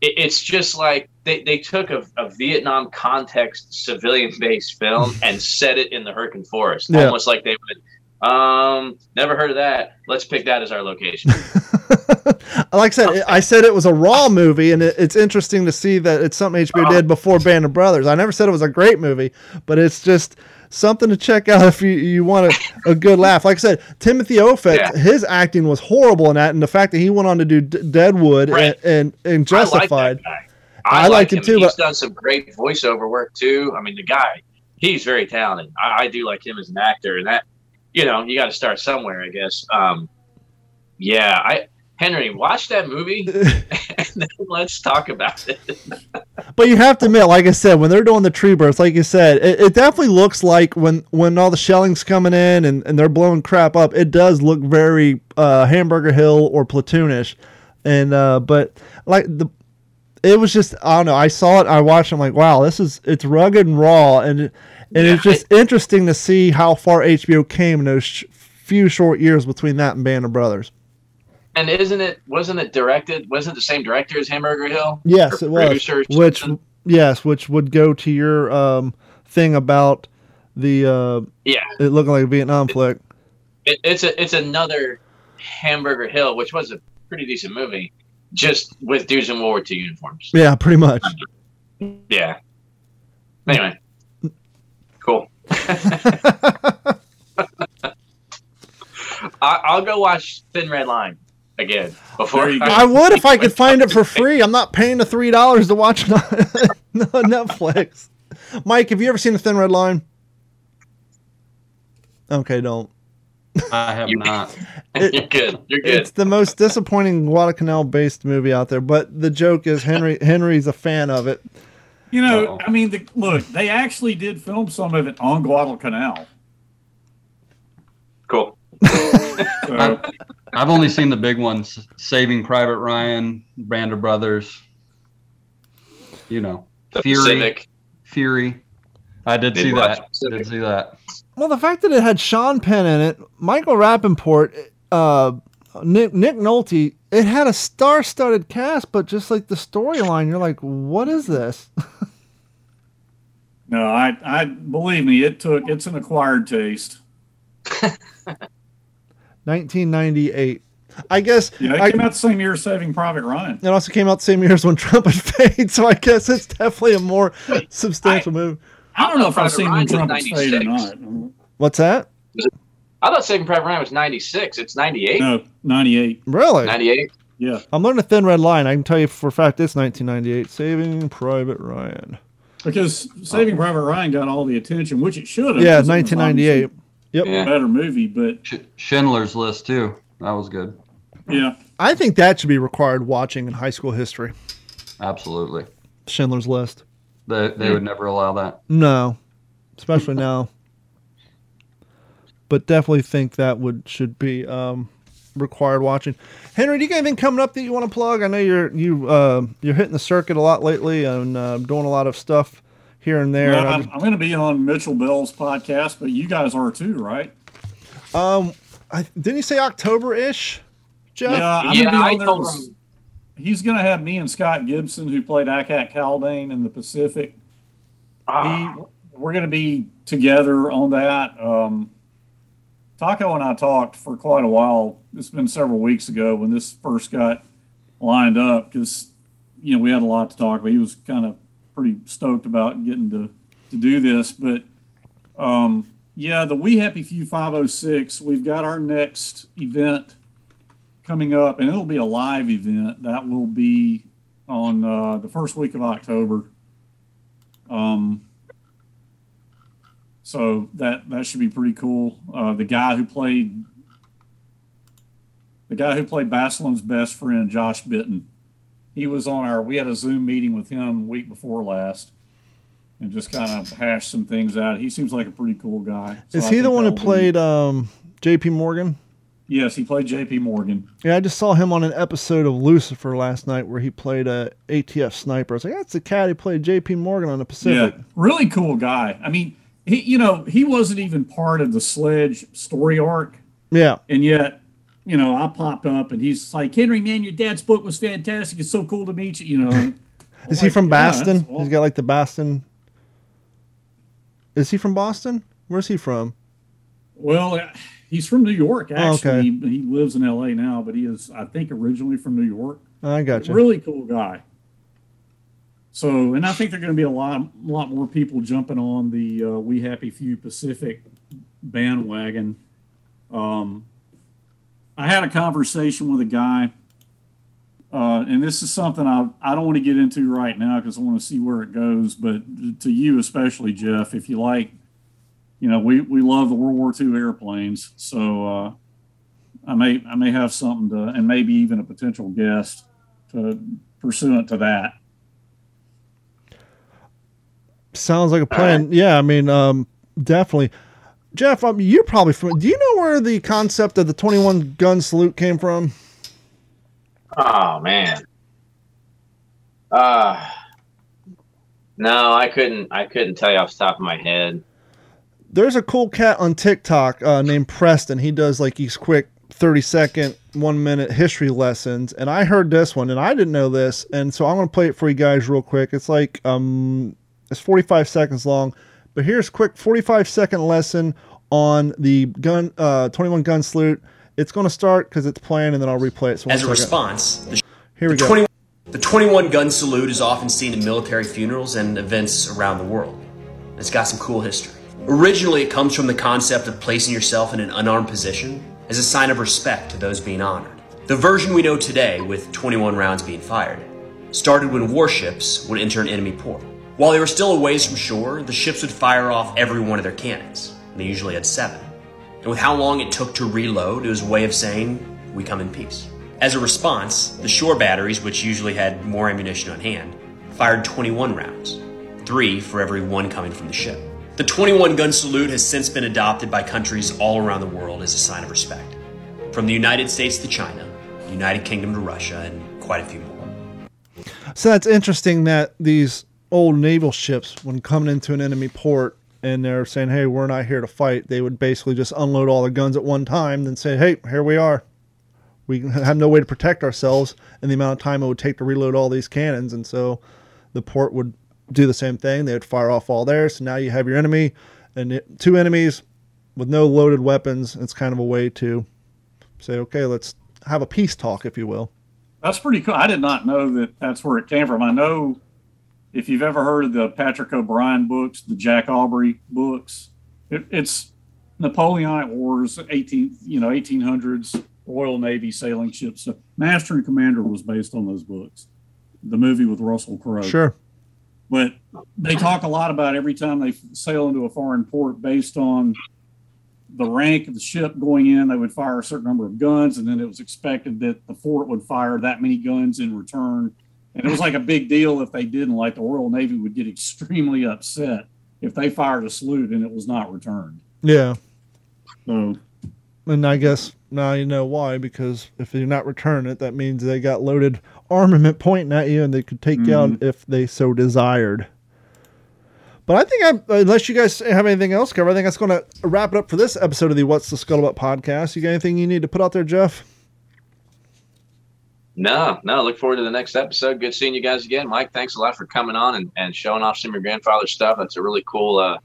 [SPEAKER 4] it, it's just like they, they took a, a Vietnam context civilian based film and set it in the Hurricane Forest,
[SPEAKER 2] Yeah.
[SPEAKER 4] almost like they would. Um, never heard of that. Let's pick that as our location.
[SPEAKER 2] Like I said, I said it was a raw movie, and it, it's interesting to see that it's something HBO did before Band of Brothers. I never said it was a great movie, but it's just something to check out if you, you want a, a good laugh. Like I said, Timothy Olyphant,
[SPEAKER 4] Yeah.
[SPEAKER 2] his acting was horrible in that, and the fact that he went on to do D- Deadwood
[SPEAKER 4] Right.
[SPEAKER 2] and, and, and Justified.
[SPEAKER 4] Like.
[SPEAKER 2] I
[SPEAKER 4] I,
[SPEAKER 2] like
[SPEAKER 4] like
[SPEAKER 2] him
[SPEAKER 4] him
[SPEAKER 2] too,
[SPEAKER 4] He's
[SPEAKER 2] but-
[SPEAKER 4] done some great voiceover work too. I mean, the guy, he's very talented. I, I do like him as an actor, and that, you know, you got to start somewhere, I guess. Um, yeah, I Henry, watch that movie, and then let's talk about it.
[SPEAKER 2] But you have to admit, like I said, when they're doing the tree bursts, like you said, it, it definitely looks like when when all the shelling's coming in and, and they're blowing crap up, it does look very uh, Hamburger Hill or platoonish. And uh, but like the it was just I don't know. I saw it, I watched. it, I'm like, wow, this is it's rugged and raw, and and it's just interesting to see how far HBO came in those sh- few short years between that and Band of Brothers.
[SPEAKER 4] And isn't it? Wasn't it directed? Wasn't it the same director as Hamburger Hill?
[SPEAKER 2] Yes,
[SPEAKER 4] Or
[SPEAKER 2] it was. Which yes, which would go to your um, thing about the uh,
[SPEAKER 4] Yeah.
[SPEAKER 2] it looking like a Vietnam flick.
[SPEAKER 4] it, it's a it's another Hamburger Hill, which was a pretty decent movie, just with dudes in World War II uniforms.
[SPEAKER 2] Yeah, pretty much.
[SPEAKER 4] Yeah. Anyway, cool. I, I'll go watch Thin Red Line again before
[SPEAKER 3] you go.
[SPEAKER 2] I would if I could find it for free. I'm not paying the three dollars to watch it on on Netflix. Mike, have you ever seen the Thin Red Line? Okay, don't.
[SPEAKER 5] I have not.
[SPEAKER 4] You're good. You're good.
[SPEAKER 2] It's the most disappointing Guadalcanal based movie out there, but the joke is Henry Henry's a fan of it.
[SPEAKER 3] You know, I mean, the, look, they actually did film some of it on Guadalcanal.
[SPEAKER 4] Cool.
[SPEAKER 3] So,
[SPEAKER 5] I've only seen the big ones: Saving Private Ryan, Band of Brothers. You know,
[SPEAKER 4] The
[SPEAKER 5] Fury.
[SPEAKER 4] Pacific.
[SPEAKER 5] Fury. I did,
[SPEAKER 4] Did
[SPEAKER 5] see that.
[SPEAKER 4] Pacific.
[SPEAKER 5] Did see that.
[SPEAKER 2] Well, the fact that it had Sean Penn in it, Michael Rappaport, uh, Nick Nick Nolte, it had a star-studded cast, but just like the storyline, you're like, what is this?
[SPEAKER 3] no, I, I believe me, it took. It's an acquired taste.
[SPEAKER 2] 1998. I guess
[SPEAKER 3] Yeah, it
[SPEAKER 2] I,
[SPEAKER 3] came out the same year as Saving Private Ryan.
[SPEAKER 2] it also came out the same year as when Trumpet Fade, so I guess it's definitely a more substantial move.
[SPEAKER 3] I don't know if I've seen
[SPEAKER 4] Ryan
[SPEAKER 3] When
[SPEAKER 4] was
[SPEAKER 3] Trumpets Fade or not.
[SPEAKER 2] What's that?
[SPEAKER 4] I thought Saving Private Ryan was 96. It's 98.
[SPEAKER 3] No, 98.
[SPEAKER 2] Really?
[SPEAKER 4] 98.
[SPEAKER 3] Yeah.
[SPEAKER 2] I'm learning a thin red line. I can tell you for a fact it's 1998. Saving Private Ryan.
[SPEAKER 3] Because Saving oh. Private Ryan got all the attention, which it should have.
[SPEAKER 2] Yeah, 1998. Yep.
[SPEAKER 3] A better movie, but
[SPEAKER 5] Sch- Schindler's List too. That was good.
[SPEAKER 3] yeah.
[SPEAKER 2] I think that should be required watching in high school history.
[SPEAKER 5] Absolutely.
[SPEAKER 2] Schindler's List.
[SPEAKER 5] They they would never allow that.
[SPEAKER 2] No, especially now. But definitely think that would should be um, required watching. Henry, do you got anything coming up that you want to plug? I know you're you uh, you're hitting the circuit a lot lately and uh, doing a lot of stuff here and there.
[SPEAKER 3] Well,
[SPEAKER 2] and I
[SPEAKER 3] I'm, I'm going to be on Mitchell Bell's podcast, but you guys are too, right?
[SPEAKER 2] um, I, didn't you say October ish, Jeff?
[SPEAKER 3] Yeah, I'm
[SPEAKER 4] Yeah,
[SPEAKER 3] gonna be
[SPEAKER 4] I
[SPEAKER 3] on there
[SPEAKER 4] told
[SPEAKER 3] with-
[SPEAKER 4] him-
[SPEAKER 3] He's going to have me and Scott Gibson, who played Ack-Ack Haldane in the Pacific.
[SPEAKER 4] Ah,
[SPEAKER 3] He, we're going to be together on that. Um, Taco and I talked for quite a while. It's been several weeks ago when this first got lined up because you know we had a lot to talk about. He was kind of pretty stoked about getting to to do this, but um, yeah, the We Happy Few 506. We've got our next event coming up, and it'll be a live event. That will be on uh, the first week of October. Um, so that that should be pretty cool. Uh, the guy who played the guy who played Basilone's best friend, Josh Bitton, he was on our. We had a Zoom meeting with him week before last, and just kind of hashed some things out. He seems like a pretty cool guy. So
[SPEAKER 2] Is
[SPEAKER 3] I
[SPEAKER 2] he the one who played um, J.P. Morgan?
[SPEAKER 3] Yes, he played J.P. Morgan.
[SPEAKER 2] Yeah, I just saw him on an episode of Lucifer last night where he played a ATF sniper. I was like, that's the cat who played J.P. Morgan on the Pacific.
[SPEAKER 3] Yeah, really cool guy. I mean, he you know he wasn't even part of the Sledge story arc,
[SPEAKER 2] Yeah.
[SPEAKER 3] and yet you know I popped up and he's like, Henry, man, your dad's book was fantastic. It's so cool to meet you. You know,
[SPEAKER 2] Is he from
[SPEAKER 3] yeah,
[SPEAKER 2] Boston?
[SPEAKER 3] that's-
[SPEAKER 2] He's got like the Boston. Is he from Boston? Where's he from?
[SPEAKER 3] well, uh, he's from New York.
[SPEAKER 2] Oh,
[SPEAKER 3] Actually,
[SPEAKER 2] okay.
[SPEAKER 3] he, he lives in L.A. now, but he is, I think, originally from New York.
[SPEAKER 2] I got you.
[SPEAKER 3] Really cool guy. So, and I think there are going to be a lot, lot more people jumping on the uh, We Happy Few Pacific bandwagon. Um, I had a conversation with a guy, uh, and this is something I I don't want to get into right now because I want to see where it goes. But to you especially, Jeff, if you like, you know, we we love the World War II airplanes, so uh, I may I may have something to, and maybe even a potential guest to pursuant to that.
[SPEAKER 2] Sounds like a plan. Yeah, I mean, um, definitely. Jeff, um, you're probably from. Do you know where the concept of the 21 gun salute came from?
[SPEAKER 4] Oh man. Uh no, I couldn't. I couldn't tell you off the top of my head.
[SPEAKER 2] There's a cool cat on TikTok uh, named Preston. He does like these quick 30 second, one minute history lessons. And I heard this one and I didn't know this. And so I'm going to play it for you guys real quick. It's like, um, it's 45 seconds long. But here's a quick 45 second lesson on the gun, uh, 21 gun salute. It's going to start because it's playing and then I'll replay it. So
[SPEAKER 13] As a
[SPEAKER 2] second.
[SPEAKER 13] response, the,
[SPEAKER 2] Here we
[SPEAKER 13] the
[SPEAKER 2] go.
[SPEAKER 13] 20 the 21 gun salute is often seen at military funerals and events around the world. It's got some cool history. Originally, it comes from the concept of placing yourself in an unarmed position as a sign of respect to those being honored. The version we know today, with 21 rounds being fired, started when warships would enter an enemy port. While they were still a ways from shore, the ships would fire off every one of their cannons. They usually had seven. And with how long it took to reload, it was a way of saying, we come in peace. As a response, the shore batteries, which usually had more ammunition on hand, fired 21 rounds, three for every one coming from the ship. The 21 gun salute has since been adopted by countries all around the world as a sign of respect. From the United States to China, the United Kingdom to Russia, and quite a few more.
[SPEAKER 2] So that's interesting that these old naval ships, when coming into an enemy port and they're saying, "Hey, we're not here to fight," they would basically just unload all their guns at one time, then say, "Hey, here we are. We have no way to protect ourselves," and the amount of time it would take to reload all these cannons, and so the port would do the same thing. They would fire off all theirs. So now you have your enemy and it, two enemies, with no loaded weapons. It's kind of a way to say, okay, let's have a peace talk, if you will.
[SPEAKER 3] That's pretty cool. I did not know that that's where it came from. I know if you've ever heard of the Patrick O'Brian books, the Jack Aubrey books, it, it's Napoleonic Wars, 18, you know, 1800s, Royal Navy sailing ships. So Master and Commander was based on those books. The movie with Russell Crowe.
[SPEAKER 2] Sure.
[SPEAKER 3] But they talk a lot about every time they sail into a foreign port based on the rank of the ship going in, they would fire a certain number of guns, and then it was expected that the fort would fire that many guns in return. And it was like a big deal if they didn't. Like the Royal Navy would get extremely upset if they fired a salute and it was not returned.
[SPEAKER 2] Yeah.
[SPEAKER 3] So,
[SPEAKER 2] and I guess now you know why, because if you're not returning it, that means they got loaded armament pointing at you and they could take mm-hmm. you out mm-hmm. if they so desired. But I think I'm, unless you guys have anything else cover, I think that's going to wrap it up for this episode of the What's the Scuttlebutt podcast. You got anything you need to put out there, Jeff?
[SPEAKER 4] No, no. Look forward to the next episode. Good seeing you guys again. Mike, thanks a lot for coming on and, and showing off some of your grandfather's stuff. That's a really cool uh,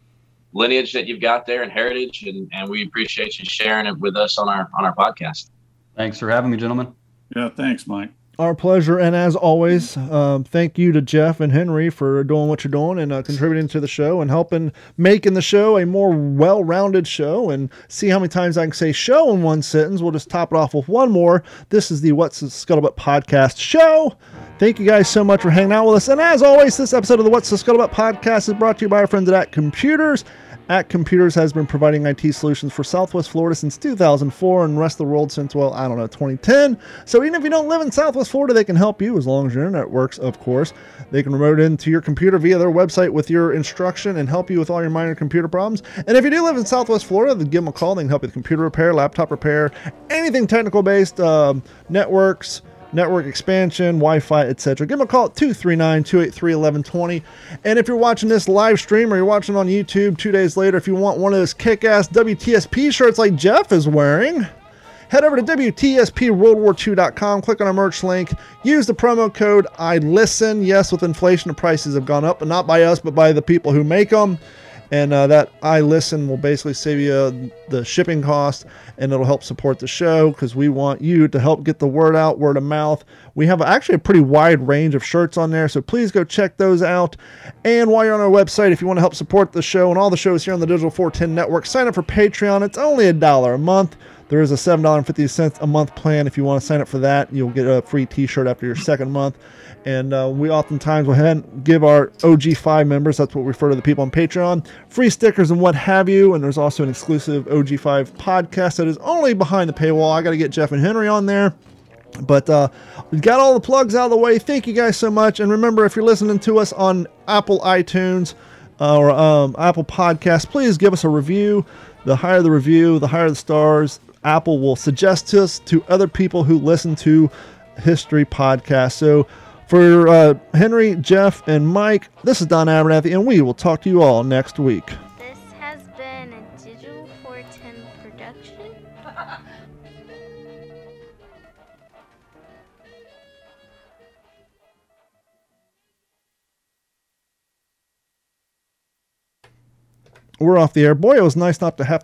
[SPEAKER 4] lineage that you've got there and heritage, and, and we appreciate you sharing it with us on our on our podcast.
[SPEAKER 5] Thanks for having me, gentlemen.
[SPEAKER 3] Yeah, thanks, Mike.
[SPEAKER 2] Our pleasure. And as always, um, thank you to Jeff and Henry for doing what you're doing and uh, contributing to the show and helping making the show a more well rounded show. And see how many times I can say show in one sentence. We'll just top it off with one more. This is the What's the Scuttlebutt podcast show. Thank you guys so much for hanging out with us. And as always, this episode of the What's the Scuttlebutt podcast is brought to you by our friends at Computers. At Computers has been providing IT solutions for Southwest Florida since 2004 and rest of the world since, well, I don't know, 2010. So even if you don't live in Southwest Florida, they can help you as long as your internet works, of course. They can remote into your computer via their website with your instruction and help you with all your minor computer problems. And if you do live in Southwest Florida, then give them a call. They can help you with computer repair, laptop repair, anything technical based, um, networks, network expansion, Wi Fi, etc. Give them a call at 239 283 1120. And if you're watching this live stream or you're watching on YouTube two days later, if you want one of those kick ass WTSP shirts like Jeff is wearing, head over to WTSPWorldWar2.com, click on our merch link, use the promo code I listen. Yes, with inflation, the prices have gone up, but not by us, but by the people who make them and uh, that I listen will basically save you the shipping cost and it'll help support the show because we want you to help get the word out, word of mouth. We have actually a pretty wide range of shirts on there, so please go check those out. And while you're on our website, if you want to help support the show and all the shows here on the Digital 410 Network, sign up for Patreon. It's only a dollar a month. There is a $7.50 a month plan. If you want to sign up for that, you'll get a free t shirt after your second month. And uh, we oftentimes will give our OG5 members, that's what we refer to the people on Patreon, free stickers and what have you. And there's also an exclusive OG5 podcast that is only behind the paywall. I got to get Jeff and Henry on there. But uh, we got all the plugs out of the way. Thank you guys so much. And remember, if you're listening to us on Apple iTunes uh, or um, Apple Podcasts, please give us a review. The higher the review, the higher the stars, Apple will suggest us to other people who listen to history podcasts. So for uh, Henry, Jeff, and Mike, this is Don Abernathy, and we will talk to you all next week.
[SPEAKER 14] This has been a Digital 410 production.
[SPEAKER 2] We're off the air. Boy, it was nice not to have to